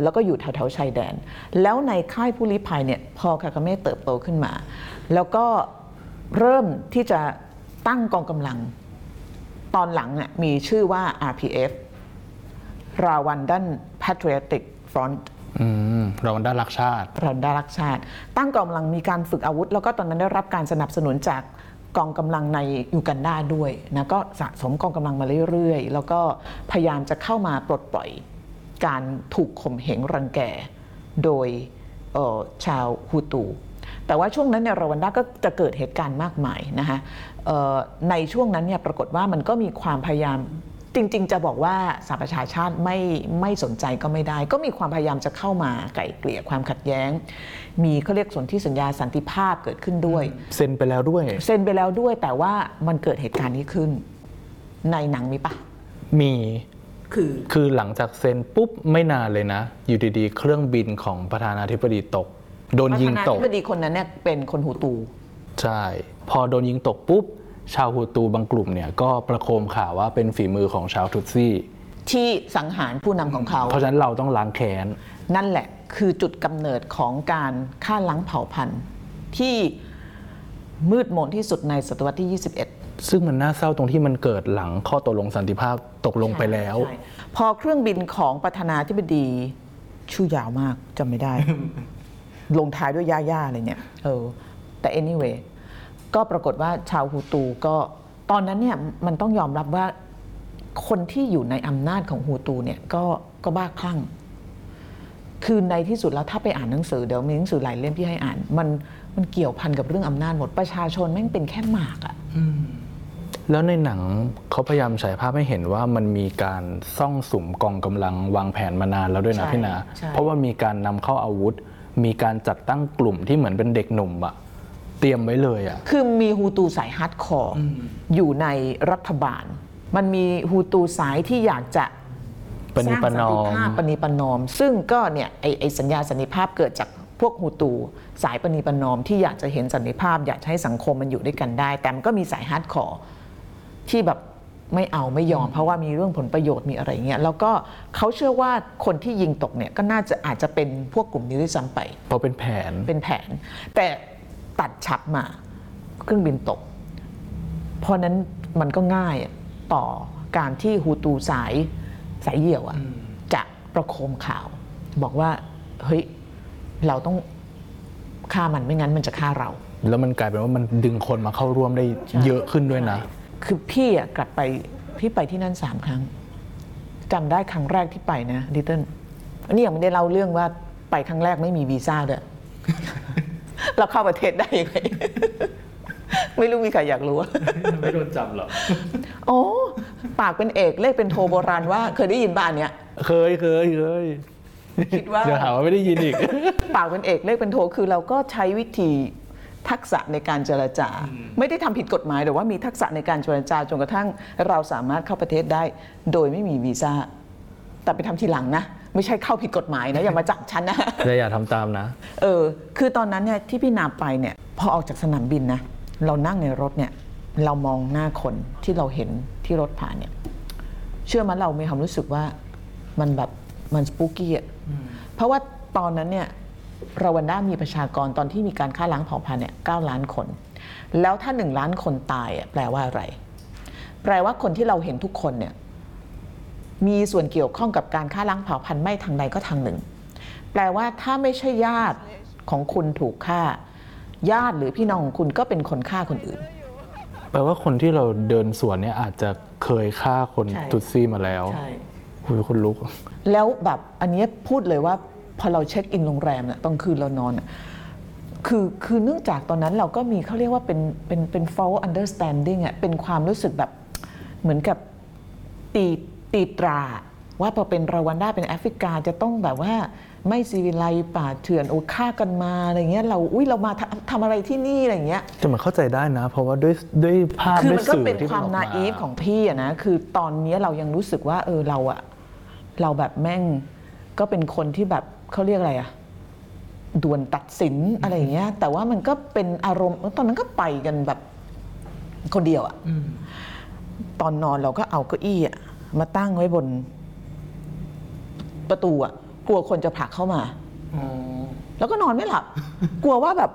Speaker 2: แล้วก็อยู่แถวๆชายแดน แล้วในค่ายผู้ลี้ภัยเนี่ยพอคาคาเม่เติบโตขึ้นมา แล้วก็เริ่มที่จะตั้งกองกำลัง ตอนหลังน่ะมีชื่อว่า RPF Rwandan Patriotic Front
Speaker 1: อืมเรามันได้รักชาติ
Speaker 2: รันดารักชาติ ตั้งกองกำลังมีการฝึกอาวุธ แล้วก็ตอนนั้นได้รับการสนับสนุนจากกองกำลังในยูกันดาด้วยนะก็สะสมกองกำลังมาเรื่อยๆ แล้วก็พยายามจะเข้ามาปลดปล่อยการถูกข่มเหงรังแกโดยเอ่อชาวฮูตู แต่ว่าช่วงนั้นเนี่ยรวันดาก็จะเกิดเหตุการณ์มากมายนะคะเอ่อในช่วงนั้นเนี่ยปรากฏว่ามันก็มีความพยายาม จริงๆ จะบอกว่าสหประชาชาติไม่ไม่สนใจก็ไม่ได้ ก็มีความพยายามจะเข้ามาไกล่เกลี่ยความขัดแย้ง มีเขาเรียกสนธิสัญญาสันติภาพเกิดขึ้นด้วย
Speaker 1: เซ็นไปแล้วด้วย
Speaker 2: เซ็นไปแล้วด้วยแต่ว่ามันเกิดเหตุการณ์นี้ขึ้น ในหนังมีปะ
Speaker 1: มี
Speaker 2: คือ
Speaker 1: คือหลังจากเซ็นปุ๊บไม่นานเลยนะ อยู่ดีๆ เครื่องบินของประธานาธิบดีตก โดน
Speaker 2: ประ
Speaker 1: ยิง
Speaker 2: ธานา
Speaker 1: ต
Speaker 2: ธิ
Speaker 1: ก
Speaker 2: บดีคนนั้นเนี่ยเป็นคนหูตู
Speaker 1: ใช่ พอโดนยิงตกปุ๊บ ชาวฮูตูบางกลุ่มเนี่ยก็ประโคมข่าวว่าเป็นฝีมือของชาวทุตซี่
Speaker 2: ที่สังหารผู้นำของเขา
Speaker 1: เพราะฉะนั้นเราต้องล้างแค้น
Speaker 2: นั่นแหละคือจุดกำเนิดของการฆ่าล้างเผ่าพันธุ์ที่มืดมนที่สุดในศตวรรษที่ 21
Speaker 1: ซึ่งมันน่าเศร้าตรงที่มันเกิดหลังข้อตกลงสันติภาพตกลงไปแล้ว
Speaker 2: ใช่พอเครื่องบินของประธานาธิบดีชื่อยาวมากจำไม่ได้ ลงท้ายด้วยย่าๆอะไรเนี่ยเออแต่ anyway ก็ปรากฏว่าชาวฮูตูก็ตอนนั้นเนี่ยมันต้องยอมรับว่าคนที่อยู่ในอำนาจของฮูตูเนี่ยก็ก็บ้าคลั่ง คือในที่สุดแล้วถ้าไปอ่านหนังสือเดี๋ยวมีหนังสือหลายเล่มที่ให้อ่าน มันมันเกี่ยวพันกับเรื่องอำนาจหมดประชาชนแม่งเป็นแค่หมากอะ
Speaker 1: แล้วในหนังเขาพยายามฉายภาพให้เห็นว่ามันมีการซ่องสุมกองกำลังวางแผนมานานแล้วด้วยนะ
Speaker 2: ใช่
Speaker 1: พี่นา
Speaker 2: ใช่
Speaker 1: เพราะว่ามีการนำเข้าอาวุธ มีการจัดตั้งกลุ่มที่เหมือนเป็นเด็กหนุ่มอะ เตรียมไว้เลยอะ
Speaker 2: คือมีฮูตูสาย hardcore อยู่ในรัฐบาล มันมีฮูตูสายที่อยากจะ
Speaker 1: ประนีประนอม
Speaker 2: สร้างสันติภาพ ประนีประนอม ซึ่งก็เนี่ยไอ้ไอ้สัญญาสันติภาพเกิดจากพวกฮูตูสายประนีประนอมที่อยากจะเห็นสันติภาพ อยากจะให้สังคมมันอยู่ด้วยกันได้ แต่มันก็มีสาย hardcore ที่แบบไม่เอาไม่ยอม เพราะว่ามีเรื่องผลประโยชน์มีอะไรเงี้ยแล้วก็เขาเชื่อว่าคนที่ยิงตกเนี่ยก็น่าจะอาจจะเป็นพวกกลุ่มนี้ด้วยซ้ำไป
Speaker 1: เพราะเป็นแผน
Speaker 2: เป็นแผน แต่ ตัดฉับมา เครื่องบินตก เพราะนั้นมันก็ง่ายต่อการที่ฮูตูสายสายเหี่ยวอะจะประโคมข่าว บอกว่าเฮ้ยเราต้องฆ่ามันไม่งั้นมันจะฆ่าเรา
Speaker 1: แล้วมันกลายเป็นว่ามันดึงคนมาเข้าร่วมได้เยอะขึ้นด้วยนะ
Speaker 2: คือพี่อะกลับไปพี่ไปที่นั่นสามครั้งจำได้ครั้งแรกที่ไปนะดิเติ้ลอันนี้ยังไม่ได้เล่าเรื่องว่าไปครั้งแรกไม่มีวีซ่าด้วย เราเข้าประเทศได้ยังไง ไม่รู้มีใครอยากรู้
Speaker 1: ไม่โดนจับหรอ
Speaker 2: โอ้ปากเป็นเอกเลขเป็นโทโบราณว่า เคยได้ยินบ้านเนี้ย
Speaker 1: เคยเคยเคย
Speaker 2: คิดว่า
Speaker 1: เดี๋ยวหาว่าไม่ได้ยินอีก
Speaker 2: ปากเป็นเอกเลขเป็นโทคือเราก็ใช้วิธีทักษะในการเจรจา ไม่ได้ทำผิดกฎหมายแต่ว่ามีทักษะในการเจรจาจนกระทั่งเราสามารถเข้าประเทศได้ โดยไม่มีวีซ่าแต่ไปทำทีหลังนะ ไม่ใช่เข้าผิดกฎหมายนะ อย่ามาจับฉันนะ
Speaker 1: แต่อย่าทำตามนะ
Speaker 2: เออ คือตอนนั้นเนี่ยที่พี่นาไปเนี่ย พอออกจากสนามบินนะ เรานั่งในรถเนี่ย เรามองหน้าคนที่เราเห็นที่รถผ่านเนี่ย เชื่อมั้ยเรามีความรู้สึกว่ามันแบบมันสปูกี้อะเพราะว่าตอนนั้นเนี่ยรวันด้ามีประชากรตอนที่มีการฆ่าล้างเผ่าพันธุ์เนี่ยเล้านคน แล้วถ้าหนึ่งล้านคนตายอะแปลว่าอะไร แปลว่าคนที่เราเห็นทุกคนเนี่ย มีส่วนเกี่ยวข้องกับการฆ่าล้างเผ่าพันธุ์ไม่ทางใดก็ทางหนึ่ง แปลว่าถ้าไม่ใช่ญาติของคุณถูกฆ่า ญาติหรือพี่น้องของคุณก็เป็นคนฆ่าคนอื่น
Speaker 1: แปลว่าคนที่เราเดินสวนเนี่ยอาจจะเคยฆ่าคน
Speaker 2: ใช่
Speaker 1: ตุตซี่มาแล้วคุยคนลุก
Speaker 2: แล้วแบบอันเนี้ยพูดเลยว่าพอเราเช็คอินโรงแรมเนี่ยตอนคืนเรานอนน่ะคือคือเนื่องจากตอนนั้นเราก็มีเขาเรียกว่าเป็นเป็นเป็น false understanding อะเป็นความรู้สึกแบบเหมือนกับตี ตีตราว่าพอเป็นรวันด้าเป็นแอฟริกาจะต้องแบบว่าไม่ซีวิไลซ์ป่าเถื่อนโอ้ฆ่ากันมาอะไรเงี้ยเราอุ้ยเรามาทำทำอะไรที่นี่อะไรเงี้ย
Speaker 1: แต่มันเข้าใจได้นะ เพราะว่าด้วยด้วยภาพ
Speaker 2: คือ
Speaker 1: ด้วย
Speaker 2: มันก็
Speaker 1: สื่อ
Speaker 2: เป็น
Speaker 1: ที่
Speaker 2: ความ
Speaker 1: ออก
Speaker 2: นาอีฟของพี่อะนะคือตอนนี้เรายังรู้สึกว่า เออเราอะเราแบบแม่งก็เป็นคนที่แบบเขาเรียกอะไรอะด่วนตัดสินอะไรอย่างเงี้ย แต่ว่ามันก็เป็นอารมณ์ตอนนั้นก็ไปกันแบบคนเดียวอะตอนนอนเราก็เอาเก้าอี้อะ มาตั้งไว้บนประตูอะกลัวคนจะผลักเข้ามา แล้วก็นอนไม่หลับ กลัวว่าแบบ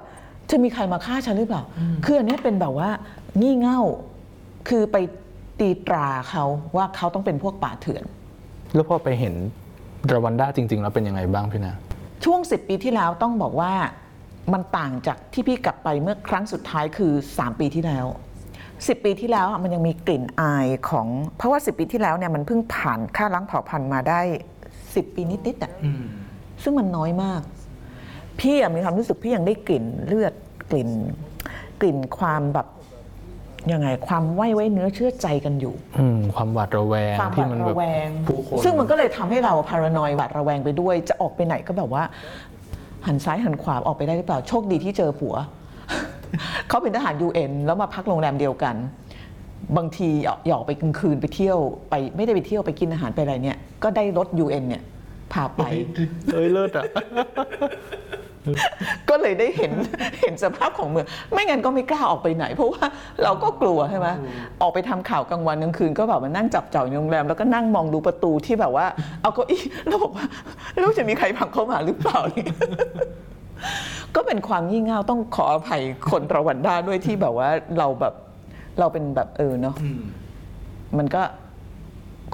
Speaker 2: จะมีใครมาฆ่าฉันหรือเปล่า คืออันเนี้ยเป็นแบบว่า งี่เง่า คือไปตีตราเขาว่าเขาต้องเป็นพวกป่าเถื่อน
Speaker 1: แล้วพอไปเห็นรวันด้าจริง ๆ แล้วเป็นยังไงบ้างพี่นา
Speaker 2: ช่วง10ปีที่แล้วต้องบอกว่ามันต่างจากที่พี่กลับไปเมื่อครั้งสุดท้ายคือ3ปีที่แล้ว 10 ปีที่แล้วอะมันยังมีกลิ่นอายของ เพราะว่า 10 ปีที่แล้วเนี่ยมันเพิ่งผ่านค่าล้างเผ่าพันธุ์มาได้ 10 ปีนิดๆอะซึ่งมันน้อยมาก พี่อะมีความรู้สึกพี่ยังได้กลิ่นเลือดกลิ่น กลิ่นความแบบยังไงความไว้ไว้เนื้อเชื่อใจกันอยู่
Speaker 1: อืมความหวาดระแวง
Speaker 2: ความห
Speaker 1: ที่
Speaker 2: วาด
Speaker 1: มันแบ
Speaker 2: ระ
Speaker 1: บ
Speaker 2: แวง
Speaker 1: ผู้คน
Speaker 2: ซึ่งมันก็เลยทำให้เราพารานอยหวาดระแวงไปด้วย จะออกไปไหนก็แบบว่า หันซ้ายหันขวาออกไปได้หรือเปล่าโชคดีที่เจอผัว เขาเป็นทหาร UN แล้วมาพักโรงแรมเดียวกัน บางทีหยอกไปกลางคืนไปเที่ยวไปไม่ได้ไปเที่ยวไปกินอาหารไปอะไรเนี่ย ก็ได้รถ UN เนี่ยพาไป
Speaker 1: เอ้ยเลิศอะ
Speaker 2: ก็เลยได้เห็นเห็นสภาพของเมือง ไม่งั้นก็ไม่กล้าออกไปไหน เพราะว่าเราก็กลัวใช่ไหมออกไปทำข่าวกลางวันกลางคืนก็แบบมานั่งจับจ่ายในโรงแรมแล้วก็นั่งมองดูประตูที่แบบว่า เอาเก็อีแล้วบอกว่าแล้วจะมีใครพังเข้ามาหรือเปล่าเนี่ย ก็เป็นความงี่เง่าต้องขออภัยคนรวันด้าด้วยที่แบบว่าเราแบบเราเป็นแบบเออเนาะมันก็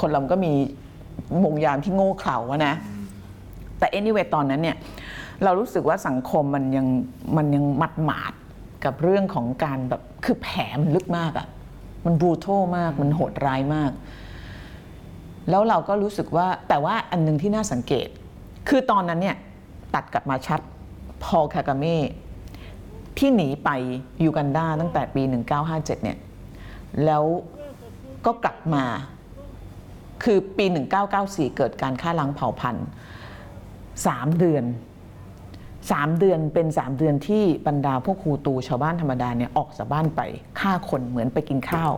Speaker 2: คนเราก็มีมงยามที่โง่เขลาอะนะ แต่ anyway ตอนนั้นเนี่ย เรารู้สึกว่าสังคมมันยังมันยังหมัดหมาดๆกับเรื่องของการแบบคือแผลมันลึกมากอะมันบรูโทมากมันโหดร้ายมาก แล้วเราก็รู้สึกว่าแต่ว่าอันหนึงที่น่าสังเกต คือตอนนั้นเนี่ย ตัดกลับมาชัด พอลคากาเม่ที่หนีไปยูกันดาตั้งแต่ปี 1957 เนี่ย แล้วก็กลับมา คือปี 1994 เกิดการฆ่าล้างเผ่าพันธุ์3เดือน3เดือนเป็น3เดือนที่บรรดาพวกครูตูชาวบ้านธรรมดาเนี่ยออกจากบ้านไปฆ่าคนเหมือนไปกินข้าว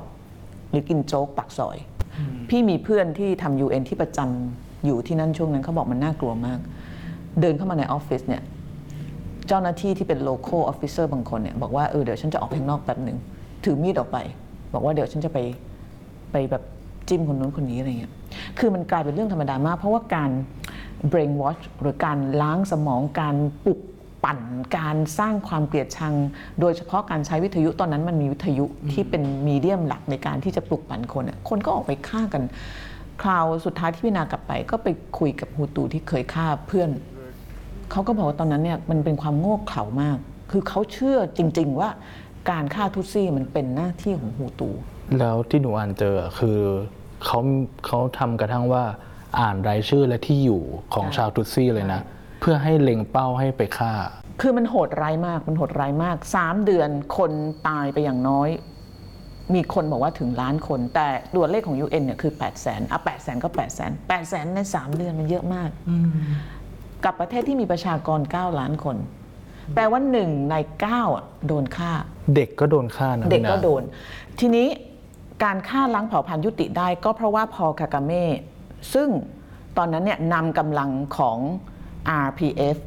Speaker 2: หรือกินโจ๊กปักซอย พี่มีเพื่อนที่ทำ UN ที่ประจำอยู่ที่นั่นช่วงนั้นเขาบอกมันน่ากลัวมาก เดินเข้ามาในออฟฟิศเนี่ย เจ้าหน้าที่ที่เป็น local officer บางคนเนี่ยบอกว่าเออเดี๋ยวฉันจะออกไปข้างนอกแป๊บหนึ่งถือมีดออกไป บอกว่าเดี๋ยวฉันจะไปไปแบบจิ้มคนนู้นคนนี้อะไรเงี้ยคือมันกลายเป็นเรื่องธรรมดามาก เพราะว่าการ brain wash หรือการล้างสมองการปลุกปั่นการสร้างความเกลียดชัง โดยเฉพาะการใช้วิทยุตอนนั้นมันมีวิทยุที่เป็นมีเดียมหลักในการที่จะปลุกปั่นคนคนก็ออกไปฆ่ากัน คราวสุดท้ายที่พี่นากลับไป ก็ไปคุยกับฮูตูที่เคยฆ่าเพื่อน เขาก็บอกว่าตอนนั้นเนี่ยมันเป็นความโง่เขลามาก คือเขาเชื่อจริง ๆ ว่าการฆ่าทุตซี่มันเป็นหน้าที่ของฮูตู
Speaker 1: แล้วที่หนูอ่านเจออะคือเขาเขาทำกระทั่งว่าอ่านรายชื่อและที่อยู่ของชาวทุตซี่เลยนะ เพื่อให้เล็งเป้าให้ไปฆ่า
Speaker 2: คือมันโหดร้ายมากมันโหดร้ายมาก3เดือนคนตายไปอย่างน้อย มีคนบอกว่าถึงล้านคน แต่ตัวเลขของ UN เนี่ยคือ 8 0 0 0 0 0อะ8 0 0 0 0 ก็8 0 0 0 0 8 0 0 0 0 ใน 3 เดือนมันเยอะมาก กับประเทศที่มีประชากร 9 ล้านคน แปลว่าหนึ่งใน9อะโดนฆ่า
Speaker 1: เด็กก็โดนฆ่านะ
Speaker 2: เด็ก
Speaker 1: พี่นา
Speaker 2: ก็โดน ทีนี้การฆ่าล้างเผ่าพันธุ์ยุติได้ก็เพราะว่าพอลคากาเม่ซึ่งตอนนั้นเนี่ยนำกำลังของ RPF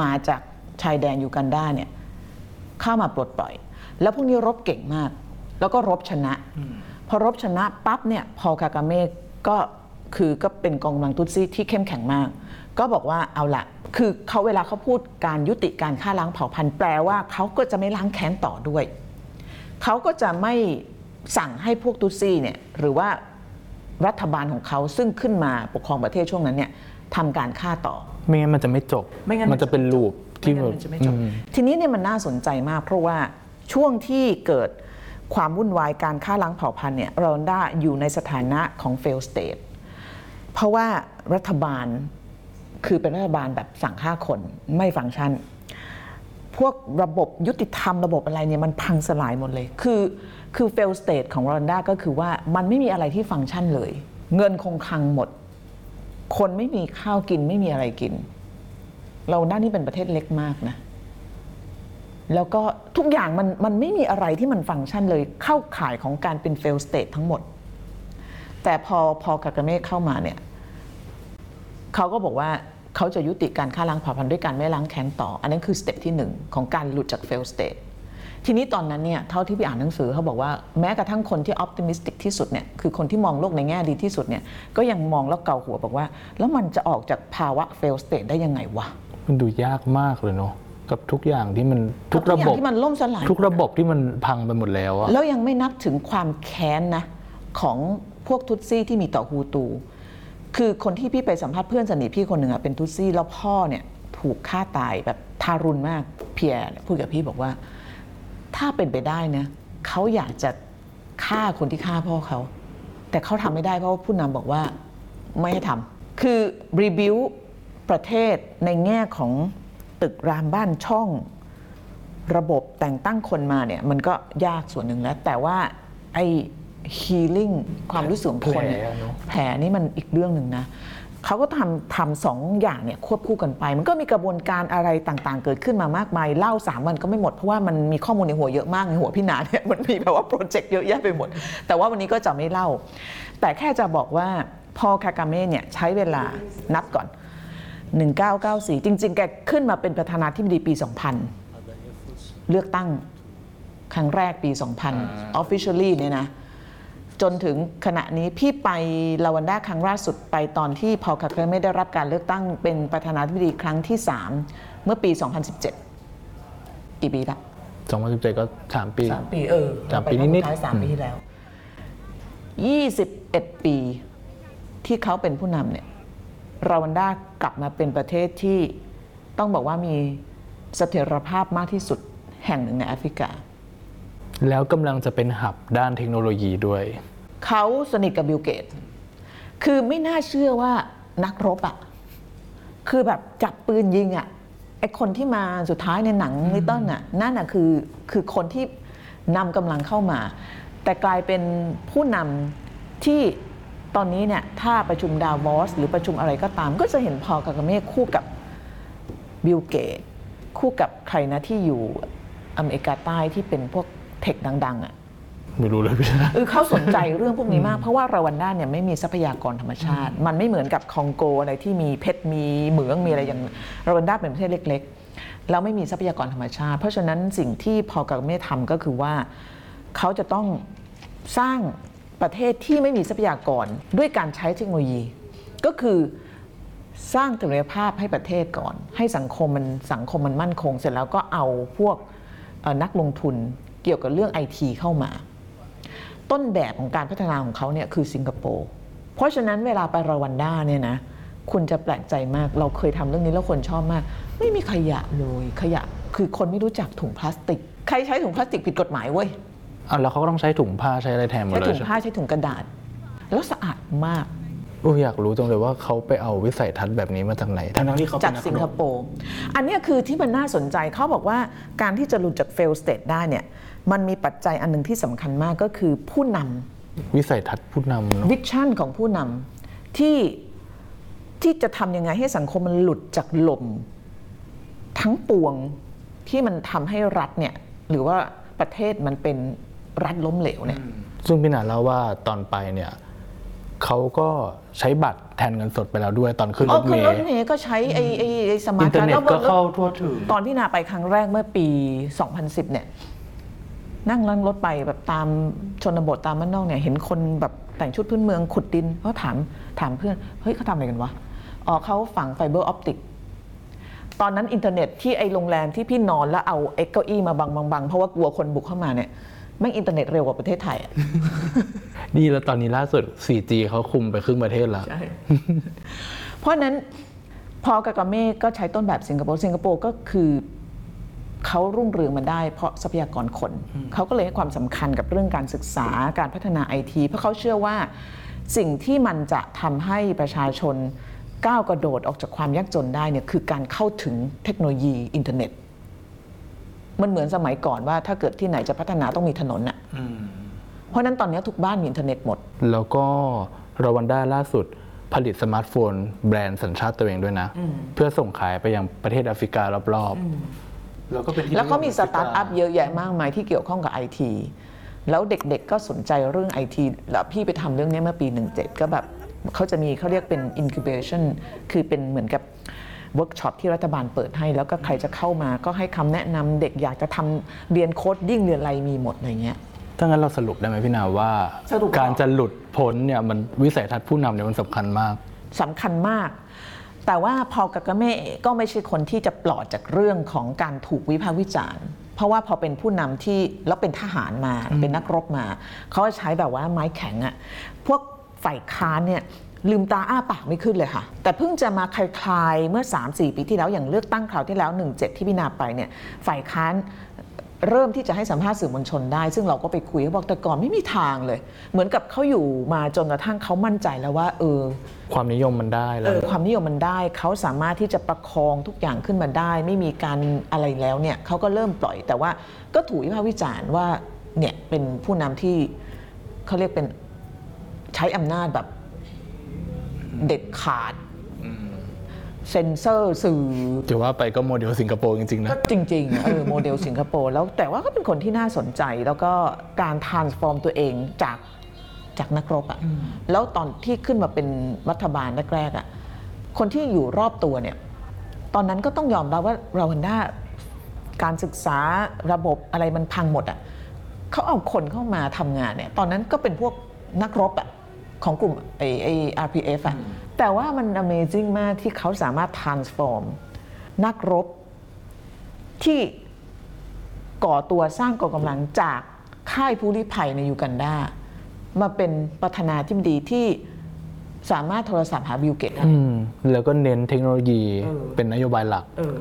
Speaker 2: มาจากชายแดนยูกันดาเนี่ยเข้ามาปลดปล่อย แล้วพวกนี้รบเก่งมาก แล้วก็รบชนะ พอรบชนะปั๊บเนี่ยพอลคากาเม่ก็คือก็เป็นกองกำลังตุตซี่ที่เข้มแข็งมาก ก็บอกว่าเอาละคือเขาเวลาเขาพูดการยุติการฆ่าล้างเผ่าพันธุ์แปลว่าเขาก็จะไม่ล้างแค้นต่อด้วย เขาก็จะไม่สั่งให้พวกตุตซี่เนี่ยหรือว่ารัฐบาลของเขาซึ่งขึ้นมาปกครองประเทศช่วงนั้นเนี่ยทำการฆ่าต่อ
Speaker 1: ไม่งั้นมันจะไม่จบ
Speaker 2: ไม่งั้นมัน
Speaker 1: มันจะเป็นลูปที่
Speaker 2: ไม่
Speaker 1: แบ
Speaker 2: งั้น
Speaker 1: บ
Speaker 2: มันจะไม่จบทีนี้เนี่ยมันน่าสนใจมาก เพราะว่าช่วงที่เกิดความวุ่นวายการฆ่าล้างเผ่าพันธุ์เนี่ยรอนด้าอยู่ในสถานะของ fail state เพราะว่ารัฐบาล คือเป็นรัฐบาลแบบสั่งฆ่าคนไม่ฟังก์ชัน พวกระบบยุติธรรมระบบอะไรเนี่ยมันพังสลายหมดเลย คือคือ fail state ของรอนด้าก็คือว่ามันไม่มีอะไรที่ฟังก์ชันเลย เงินคงคลังหมด คนไม่มีข้าวกินไม่มีอะไรกิน เราด้านนี้เป็นประเทศเล็กมากนะแล้วก็ทุกอย่างมันมันไม่มีอะไรที่มันฟังก์ชันเลยเข้าข่ายของการเป็น fail state ทั้งหมด แต่พอพอกากาเม่เข้ามาเนี่ยเขาก็บอกว่า เขาจะยุติการฆ่าล้างเผ่าพันธุ์ด้วยการไม่ล้างแค้นต่อ อันนั้นคือสเต็ปที่หนึ่งของการหลุดจาก fail state ทีนี้ตอนนั้นเนี่ยเท่าที่พี่อ่านหนังสือเขาบอกว่าแม้กระทั่งคนที่ optimistic ที่สุดเนี่ยคือคนที่มองโลกในแง่ดีที่สุดเนี่ยก็ยังมองแล้วเกาหัวบอกว่า แล้วมันจะออกจากภาวะ fail state ได้ยังไงวะ
Speaker 1: มันดูยากมากเลยเนาะกับทุกอย่างที่มันทุก
Speaker 2: ทุ
Speaker 1: ระ
Speaker 2: กอย่า
Speaker 1: บบ
Speaker 2: งที่มันล่มสลาย
Speaker 1: ทุกระบบที่มันพังไปหมดแล้วอะ
Speaker 2: แล้วยังไม่นับถึงความแค้นนะของพวกทุตซี่ที่มีต่อฮูตู คือคนที่พี่ไปสัมภาษณ์เพื่อนสนิทพี่คนหนึ่งอะเป็นทุตซี่แล้วพ่อเนี่ยถูกฆ่าตายแบบทารุณมากเพียร์พูดกับพี่บอกว่า ถ้าเป็นไปได้นะเขาอยากจะฆ่าคนที่ฆ่าพ่อเขาแต่เขาทำไม่ได้เพราะว่าผู้นำบอกว่าไม่ให้ทำคือรีบิวประเทศในแง่ของตึกรามบ้านช่อง ระบบแต่งตั้งคนมาเนี่ยมันก็ยากส่วนหนึ่งแล้ว แต่ว่าไอ healing ความรู้สึกของคนเนี่ย
Speaker 1: แผลอะเนอะ
Speaker 2: แผลนี่มันอีกเรื่องหนึ่งนะเขาก็ทำทำสองอย่างเนี่ยควบคู่กันไป มันก็มีกระบวนการอะไรต่างๆ เกิดขึ้นมามากมายเล่าสามวันก็ไม่หมดเพราะว่ามันมีข้อมูลในหัวเยอะมากในหัวพี่นาเนี่ยมันมีแบบว่าโปรเจกต์เยอะแยะไปหมด แต่ว่าวันนี้ก็จะไม่เล่า แต่แค่จะบอกว่าพอคากาเม่เนี่ยใช้เวลานับก่อน 1994 จริง ๆ แกขึ้นมาเป็นประธานาธิบดีปี 2000 เลือกตั้งครั้งแรกปี 2000 officially เนี่ยนะ จนถึงขณะนี้พี่ไปลาวันด้าครั้งล่าสุดไปตอนที่พอลคาเคลไม่ได้รับการเลือกตั้งเป็นประธานาธิบดีครั้งที่ 3 เมื่อปี 2017 กี่ปีละ
Speaker 1: 2017 ก็ 3 ปี
Speaker 2: สามปีเออ
Speaker 1: สามปีนิดๆ
Speaker 2: ท้ายสามปีที่แล้ว 21 ปีที่เขาเป็นผู้นำเนี่ยราวันด้ากลับมาเป็นประเทศที่ต้องบอกว่ามีเสถียรภาพมากที่สุดแห่งหนึ่งในแอฟริกา
Speaker 1: แล้วกำลังจะเป็นหับด้านเทคโนโลยีด้วย
Speaker 2: เขาสนิทกับบิลเกต คือไม่น่าเชื่อว่านักรบอะ่ะคือแบบจับปืนยิงอะ่ะไอคนที่มาสุดท้ายในหนังลิตเติ้ลน่ะนั่นน่ะคือคือคนที่นำกำลังเข้ามา แต่กลายเป็นผู้นำที่ตอนนี้เนี่ยถ้าประชุมดาวอส หรือประชุมอะไรก็ตาม ก็จะเห็นพอลกากาเม่คู่กับบิลเกต คู่กับใครนะที่อยู่อเมริกาใต้ที่เป็นพวก tech ดังๆอะ
Speaker 1: ไม่รู้เลยพี่นะ
Speaker 2: เออเขาสนใจเรื่องพวกนี้มาก เพราะว่ารวันด้าเนี่ยไม่มีทรัพยากรธรรมชาติ มันไม่เหมือนกับคองโกอะไรที่มีเพชรมีเหมืองมีอะไรอย่างรวันด้าเป็นประเทศเล็ก ๆ แล้วไม่มีทรัพยากรธรรมชาติ เพราะฉะนั้นสิ่งที่พอลกาเมทำก็คือว่าเขาจะต้องสร้างประเทศที่ไม่มีทรัพยากรด้วยการใช้เทคโนโลยี ก็คือสร้างศักยภาพให้ประเทศก่อน ให้สังคมมันสังคมมันมั่นคง เสร็จแล้วก็เอาพวกเอ่อนักลงทุน เกี่ยวกับเรื่องไอทีเข้ามา ต้นแบบของการพัฒนาของเขาเนี่ยคือสิงคโปร์เพราะฉะนั้นเวลาไปรวันด้าเนี่ยนะคุณจะแปลกใจมากเราเคยทำเรื่องนี้แล้วคนชอบมาก ไม่มีขยะเลยขยะคือคนไม่รู้จักถุงพลาสติก ใครใช้ถุงพลาสติกผิดกฎหมายเว้ย
Speaker 1: อะแล้วเขาก็ต้องใช้ถุงผ้าใช้อะไรแทนหมด
Speaker 2: ใช้
Speaker 1: เลย
Speaker 2: ถุง
Speaker 1: ใช่ไหม
Speaker 2: ผ้าใช้ถุงกระดาษ แล้วสะอาดมาก
Speaker 1: โอ้ยอยากรู้จังเลยว่าเขาไปเอาวิสัยทัศน์แบบนี้มาจากไหนทั้งๆที่เขาเป็น
Speaker 2: จาก
Speaker 1: นั
Speaker 2: สิงค
Speaker 1: รบ
Speaker 2: โปร์อันเนี้ยคือที่มันน่าสนใจเขาบอกว่าการที่จะหลุดจาก fail state ได้เนี่ย มันมีปัจจัยอันหนึ่งที่สำคัญมากก็คือผู้นำ
Speaker 1: วิสัยทัศน์ผู้นำเนอะ
Speaker 2: วิชั่นของผู้นำที่ที่จะทำยังไงให้สังคมมันหลุดจากหล่มทั้งปวงที่มันทำให้รัฐเนี่ยหรือว่าประเทศมันเป็นรัฐล้มเหลวเนี่ย
Speaker 1: ซึ่งพี่หนาเล่าว่าตอนไปเนี่ยเขาก็ใช้บัตรแทนเงินสดไปแล้วด้วยตอนขึ้น
Speaker 2: อ๋
Speaker 1: ร
Speaker 2: อ
Speaker 1: ถ
Speaker 2: คื
Speaker 1: เม
Speaker 2: อรถ
Speaker 1: ล์
Speaker 2: เมย์ก็ใช้ไอ้ไอ้ไอ้สมา
Speaker 1: อิ
Speaker 2: ร์
Speaker 1: น
Speaker 2: ท
Speaker 1: เทอร์เน็ต
Speaker 2: แล้ว
Speaker 1: ก็เข้าทั่วถึง
Speaker 2: ตอนพี่นาไปครั้งแรกเมื่อปี 2010 เนี่ย นั่งนั่งรถไปแบบตามชนบทตามบ้านนอกเนี่ยเห็นคนแบบแต่งชุดพื้นเมืองขุดดินเขาถามถามเพื่อน เฮ้ยเขาทำอะไรกันวะอ๋อเขาฝัง fiber optic ตอนนั้นอินเทอร์เน็ตที่ไอโรงแรมที่พี่นอนแล้วเอาเอ็กเก้าอี้มาบังบังบังเพราะว่ากลัวคนบุกเข้ามาเนี่ยแม่งอินเทอร์เน็ตเร็วกว่าประเทศไทยอะ
Speaker 1: นี่แล้วตอนนี้ล่าสุด 4G เขาคลุมไปครึ่งประเทศแล้ว
Speaker 2: ใช่เพราะฉะนั้นพอกากาเม่ก็ใช้ต้นแบบสิงคโปร์สิงคโปร์ก็คือ เขารุ่งเรืองมาได้เพราะทรัพยากรคน เขาก็เลยให้ความสำคัญกับเรื่องการศึกษาการพัฒนาไอทีเพราะเขาเชื่อว่าสิ่งที่มันจะทำให้ประชาชนก้าวกระโดดออกจากความยากจนได้เนี่ยคือการเข้าถึงเทคโนโลยีอินเทอร์เน็ต มันเหมือนสมัยก่อนว่าถ้าเกิดที่ไหนจะพัฒนาต้องมีถนนน่ะเพราะฉะนั้นตอนนี้ทุกบ้านมีอินเทอร์เน็ตหมด
Speaker 1: แล้วก็รวันด้าล่าสุดผลิตสมาร์ทโฟน แบรนด์สัญชาติตัวเองด้วยนะ เพื่อส่งขายไปยังประเทศแอฟริการอบๆ แล้วก็เป็นที่
Speaker 2: แล้วก็มี
Speaker 1: นิย
Speaker 2: สตาร์ทอัพเยอะแยะมากมายที่เกี่ยวข้องกับไอทีแล้วเด็กๆก็สนใจเรื่องไอทีแล้วพี่ไปทำเรื่องนี้เมื่อปี 17 ก็แบบเขาจะมีเขาเรียกเป็น incubation คือเป็นเหมือนกับเวิร์กช็อปที่รัฐบาลเปิดให้ แล้วก็ใครจะเข้ามาก็ให้คำแนะนำเด็กอยากจะทำเรียน codingเรียนอะไรมีหมดอะไรเงี้ย
Speaker 1: ถ้างั้นเราสรุปได้ไหมพี่นาว่า
Speaker 2: สรุป
Speaker 1: การจะหลุดพ้นเนี่ยมันวิสัยทัศน์ผู้นำเนี่ยมันสำคัญมาก
Speaker 2: สำคัญมาก แต่ว่าพอลกากาเม่ก็ไม่ใช่คนที่จะปลอดจากเรื่องของการถูกวิพากษ์วิจารณ์ เพราะว่าพอเป็นผู้นำที่แล้วเป็นทหารมาเป็นนักรบมา เขาจะใช้แบบว่าไม้แข็งอะพวกฝ่ายค้านเนี่ยลืมตาอ้าปากไม่ขึ้นเลยค่ะ แต่เพิ่งจะมาคลายๆเมื่อ 3-4 ปีที่แล้วอย่างเลือกตั้งคราวที่แล้ว 17 ที่พี่นาไปเนี่ยฝ่ายค้าน เริ่มที่จะให้สัมภาษณ์สื่อมวลชนได้ ซึ่งเราก็ไปคุยเขาบอกแต่ก่อนไม่มีทางเลย เหมือนกับเขาอยู่มาจนกระทั่งเขามั่นใจแล้วว่าเออ
Speaker 1: ความนิยมมันได้แล้
Speaker 2: เอ
Speaker 1: ว
Speaker 2: อความนิยมมันได้เขาสามารถที่จะประคองทุกอย่างขึ้นมาได้ ไม่มีการอะไรแล้วเนี่ยเขาก็เริ่มปล่อยแต่ว่าก็ถูกวิพากษ์วิจารณ์ว่าเนี่ยเป็นผู้นำที่เขาเรียกเป็นใช้อำนาจแบบเด็ดขาด เซ็นเซอร์สื่อ
Speaker 1: ถือว่าไปก็โมเดลสิงคโปร์จริง ๆ นะ
Speaker 2: ก็จริงๆเออโมเดลสิงคโปร์แล้วแต่ว่าก็เป็นคนที่น่าสนใจแล้วก็การ transform ตัวเองจากจากนักรบอะ่ะแล้วตอนที่ขึ้นมาเป็นรัฐบาลแรกๆอะ่ะคนที่อยู่รอบตัวเนี่ยตอนนั้นก็ต้องยอมรับว่าเราวันด้าการศึกษาระบบอะไรมันพังหมดอะ่ะเขาเอาคนเข้ามาทำงานเนี่ยตอนนั้นก็เป็นพวกนักรบอะ่ะของกลุ่มไอไอ RPF อะ่ะ แต่ว่ามัน Amazing มากที่เขาสามารถ transform นักรบที่ก่อตัวสร้างกองกำลังจากค่ายผู้ลี้ภัยในยูกันดา มาเป็นประธานาธิบดีที่สามารถโทรศัพท์หาบิลเกตได้
Speaker 1: อืมแล้วก็เน้นเทคโนโลยี
Speaker 2: เออ
Speaker 1: เป็นนโยบายหลัก
Speaker 2: เออ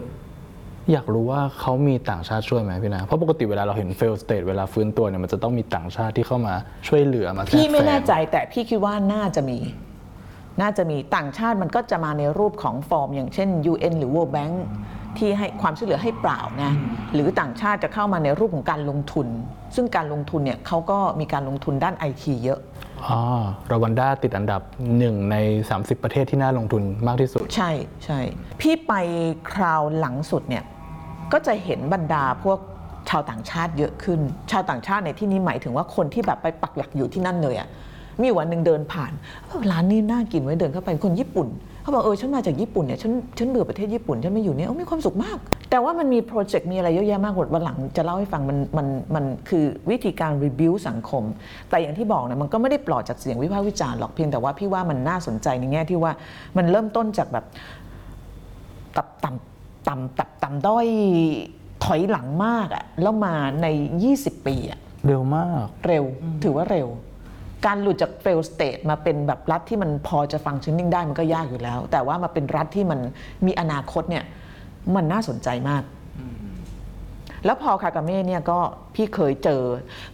Speaker 1: อยากรู้ว่าเขามีต่างชาติช่วยไหมพี่นะ เพราะปกติเวลาเราเห็น fail state เวลาฟื้นตัวเนี่ยมันจะต้องมีต่างชาติที่เข้ามาช่วยเหลือมาแทรก
Speaker 2: พี่ไม่แน่
Speaker 1: ซง
Speaker 2: ใจแต่พี่คิดว่าน่าจะมี น่าจะมีต่างชาติมันก็จะมาในรูปของฟอร์ม อย่างเช่น UN หรือ World Bank ที่ให้ความช่วยเหลือให้เปล่านะหรือต่างชาติจะเข้ามาในรูปของการลงทุน ซึ่งการลงทุนเนี่ยเขาก็มีการลงทุนด้านไอทีเยอะ
Speaker 1: อ๋อรวันด้าติดอันดับหนึ่งใน 30 ประเทศที่น่าลงทุนมากที่สุด
Speaker 2: ใช่ใช่พี่ไปคราวหลังสุดเนี่ยก็จะเห็นบรรดาพวกชาวต่างชาติเยอะขึ้น ชาวต่างชาติในที่นี้หมายถึงว่าคนที่แบบไปปักหลักอยู่ที่นั่นเลยอะ มีวันหนึ่งเดินผ่านเออร้านนี้น่ากินไว้ยเดินเข้าไปคนญี่ปุ่นเขาบอกเออฉันมาจากญี่ปุ่นเนี่ยฉันฉันเบื่อประเทศญี่ปุ่นฉันไม่อยู่เนี่ยโอ้มีความสุขมาก แต่ว่ามันมีโปรเจกต์มีอะไรเยอะแยะมากวันหลังจะเล่าให้ฟังมันมันมันคือวิธีการรีวิวสังคม แต่อย่างที่บอกเนี่ยมันก็ไม่ได้ปลอดจากเสียงวิพากษ์วิจารณ์หรอกเพียงแต่ว่าพี่ว่ามันน่าสนใจในแง่ที่ว่ามันเริ่มต้นจากแบบต่ำต่ำต่ำต่ำต่ำด้อยถอยหลังมากอะแล้วมาใน 20 ปีอะ
Speaker 1: เร็วมาก
Speaker 2: เร็วถือว่าเร็ว การหลุดจาก fail state มาเป็นแบบรัฐที่มันพอจะฟังชั่นนิ่งได้มันก็ยากอยู่แล้ว แต่ว่ามาเป็นรัฐที่มันมีอนาคตเนี่ยมันน่าสนใจมาก แล้วพอคากาเม่เนี่ยก็พี่เคยเจอ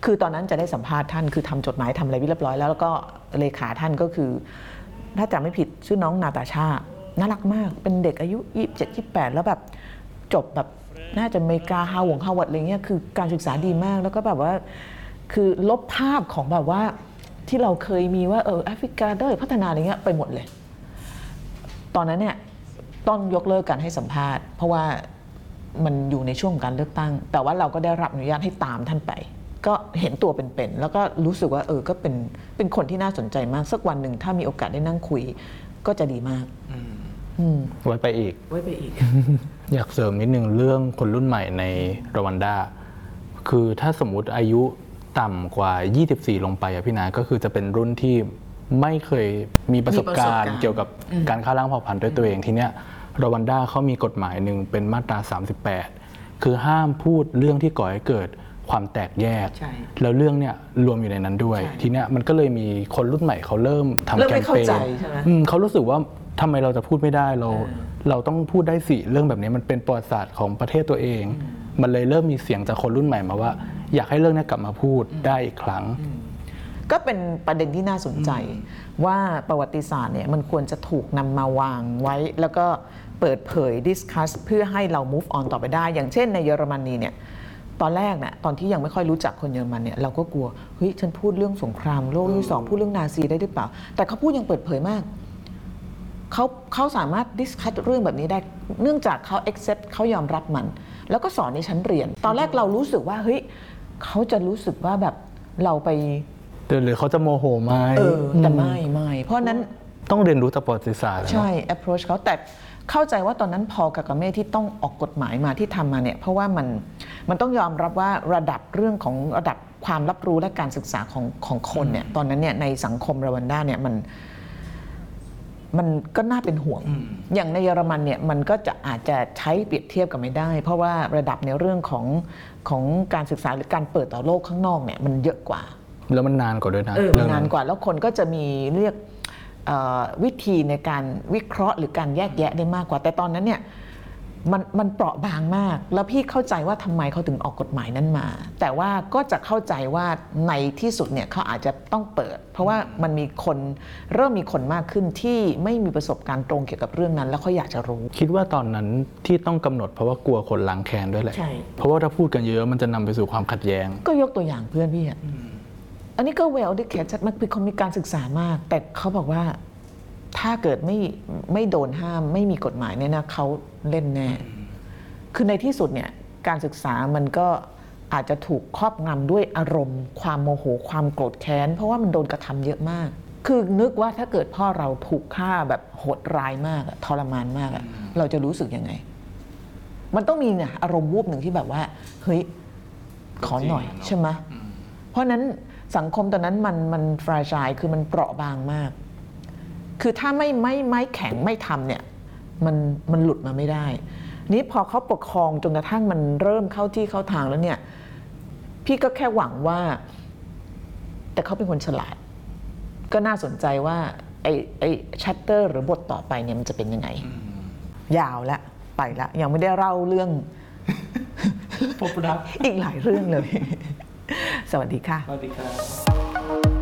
Speaker 2: คือตอนนั้นจะได้สัมภาษณ์ท่านคือทำจดหมายทำอะไรเรียบร้อยแล้วแล้วก็เลขาท่านก็คือ ถ้าจำไม่ผิดชื่อน้องนาตาชา น่ารักมาก เป็นเด็กอายุ 27 28 แล้วแบบจบแบบน่าจะอเมริกาฮาวงฮาวาดอะไรเงี้ยคือการศึกษาดีมากแล้วก็แบบว่า คือลบภาพของแบบว่า ที่เราเคยมีว่าเออแอฟริกาด้อยพัฒนาอะไรเงี้ยไปหมดเลย ตอนนั้นเนี่ยต้องยกเลิกการให้สัมภาษณ์ เพราะว่ามันอยู่ในช่วงของการเลือกตั้ง แต่ว่าเราก็ได้รับอนุญาตให้ตามท่านไป ก็เห็นตัวเป็นๆแล้วก็รู้สึกว่าเออก็เป็นเป็นคนที่น่าสนใจมากสักวันหนึ่งถ้ามีโอกาสได้นั่งคุยก็จะดีมากอืม
Speaker 1: ไว้ไปอีก
Speaker 2: ไว้ไปอีก
Speaker 1: อยากเสริมนิดนึงเรื่องคนรุ่นใหม่ในรวันด้าคือถ้าสมมุติอายุ ต่ำกว่า 24 ลงไปอะพี่นา ก็คือจะเป็นรุ่นที่ไม่เคยมีประสบการ
Speaker 2: มีประสบการณ์
Speaker 1: ณ์เกี่ยวกับการฆ่าล้างเผ่าพันธุ์ด้วยตัวเองทีเนี้ยรวันด้าเขามีกฎหมายหนึ่งเป็นมาตรา 38 คือห้ามพูดเรื่องที่ก่อให้เกิดความแตกแยก
Speaker 2: ใช่
Speaker 1: แล้วเรื่องเนี้ยรวมอยู่ในนั้นด้วย
Speaker 2: ใช่
Speaker 1: ทีเนี้ยมันก็เลยมีคนรุ่นใหม่เขาเริ่มทำ
Speaker 2: เริ่ม
Speaker 1: แค
Speaker 2: ไม่
Speaker 1: ม
Speaker 2: เข้า
Speaker 1: เปญ
Speaker 2: ใจใช่ไหม
Speaker 1: อืมเขารู้สึกว่าทำไมเราจะพูดไม่ได้เรา เราต้องพูดได้สิเรื่องแบบนี้มันเป็นประวัติศาสตร์ของประเทศตัวเอง มันเลยเริ่มมีเสียงจากคนรุ่นใหม่มาว่า อยากให้เรื่องนี้กลับมาพูดได้อีกครั้ง
Speaker 2: ก็เป็นประเด็นที่น่าสนใจ ว่าประวัติศาสตร์เนี่ยมันควรจะถูกนำมาวางไว้ แล้วก็เปิดเผยดิสคัสเพื่อให้เรา move on ต่อไปได้ อย่างเช่นในเยอรมนีเนี่ยตอนแรกเนี่ยตอนที่ยังไม่ค่อยรู้จักคนเยอรมันเนี่ยเราก็กลัวเฮ้ยฉันพูดเรื่องสงครามโลกที่สองพูดเรื่องนาซีได้หรือเปล่า แต่เขาพูดอย่างเปิดเผยมากเขาเขาสามารถ discuss เรื่องแบบนี้ได้ เนื่องจากเขา accept เขายอมรับมัน แล้วก็สอนในชั้นเรียน ตอนแรกเรารู้สึกว่าเฮ้ย เขาจะรู้สึกว่าแบบเราไป
Speaker 1: หรือเขาจะโมโหไหม
Speaker 2: เออแต่ไม่ไม่เพราะฉะนั้น
Speaker 1: ต้องเรียนรู้จากประวัติศาสตร์อะเนอะ
Speaker 2: ใช่ approach เขาแต่เข้าใจว่าตอนนั้นพอกากาเม่ที่ต้องออกกฎหมายมาที่ทำมาเนี่ยเพราะว่ามันมันต้องยอมรับว่าระดับเรื่องของระดับความรับรู้และการศึกษาของของคนเนี่ยตอนนั้นเนี่ยในสังคมรวันด้าเนี่ยมันมันก็น่าเป็นห่วง อย่างในเยอรมันเนี่ยมันก็จะอาจจะใช้เปรียบเทียบกันไม่ได้ เพราะว่าระดับในเรื่องของ ของการศึกษาหรือการเปิดต่อโลกข้างนอกเนี่ยมันเยอะกว่า
Speaker 1: แล้วมันนานกว่าด้วยนะ
Speaker 2: เออมัน
Speaker 1: รื่ง
Speaker 2: นานกว่าแล้วคนก็จะมีเรียกเอ่อวิธีในการวิเคราะห์หรือการแยกแยะได้มากกว่า แต่ตอนนั้นเนี่ย มันมันเปราะบางมาก แล้วพี่เข้าใจว่าทำไมเขาถึงออกกฎหมายนั้นมา แต่ว่าก็จะเข้าใจว่าในที่สุดเนี่ยเขาอาจจะต้องเปิด เพราะว่ามันมีคนเริ่มมีคนมากขึ้นที่ไม่มีประสบการณ์ตรงเกี่ยวกับเรื่องนั้น แล้วเขาอยากจะรู้
Speaker 1: คิดว่าตอนนั้นที่ต้องกำหนดเพราะว่ากลัวคนล้างแค้นด้วยแหละ
Speaker 2: ใช่
Speaker 1: เพราะว่าถ้าพูดกันเยอะมันจะนำไปสู่ความขัดแย้ง
Speaker 2: ก็ยกตัวอย่างเพื่อนพี่อะอันนี้ก็ well educated มันเป็นคนมีการศึกษามาก แต่เขาบอกว่า ถ้าเกิดไม่ไม่โดนห้ามไม่มีกฎหมายเนี่ยนะเขาเล่นแน่ คือในที่สุดเนี่ยการศึกษามันก็อาจจะถูกครอบงำด้วยอารมณ์ ความโมโหความโกรธแค้น เพราะว่ามันโดนกระทำเยอะมาก คือนึกว่าถ้าเกิดพ่อเราถูกฆ่าแบบโหดร้ายมากอะทรมานมากอะเราจะรู้สึกยังไง มันต้องมีเนี่ยอารมณ์วูบหนึ่งที่แบบว่า เฮ้ย ขอหน่อย
Speaker 1: จริงอะเนอะ
Speaker 2: ใช่ไหมเพราะฉะนั้นสังคมตอนนั้นมันมันฟรายชายคือมันเปราะบางมาก คือถ้าไม่ไม่ไม่แข็งไม่ทำเนี่ยมันมันหลุดมาไม่ได้ นี้พอเขาปกครองจนกระทั่งมันเริ่มเข้าที่เข้าทางแล้วเนี่ย พี่ก็แค่หวังว่า แต่เขาเป็นคนฉลาด ก็น่าสนใจว่าไอ้ไอ้ชัตเตอร์หรือบทต่อไปเนี่ยมันจะเป็นยังไง ยาวละไปละ ยังไม่ได้เล่าเรื่อง
Speaker 1: พบรัก
Speaker 2: อีกหลายเรื่องเลย สวัสดีค่ะ
Speaker 1: สวัสดีครับ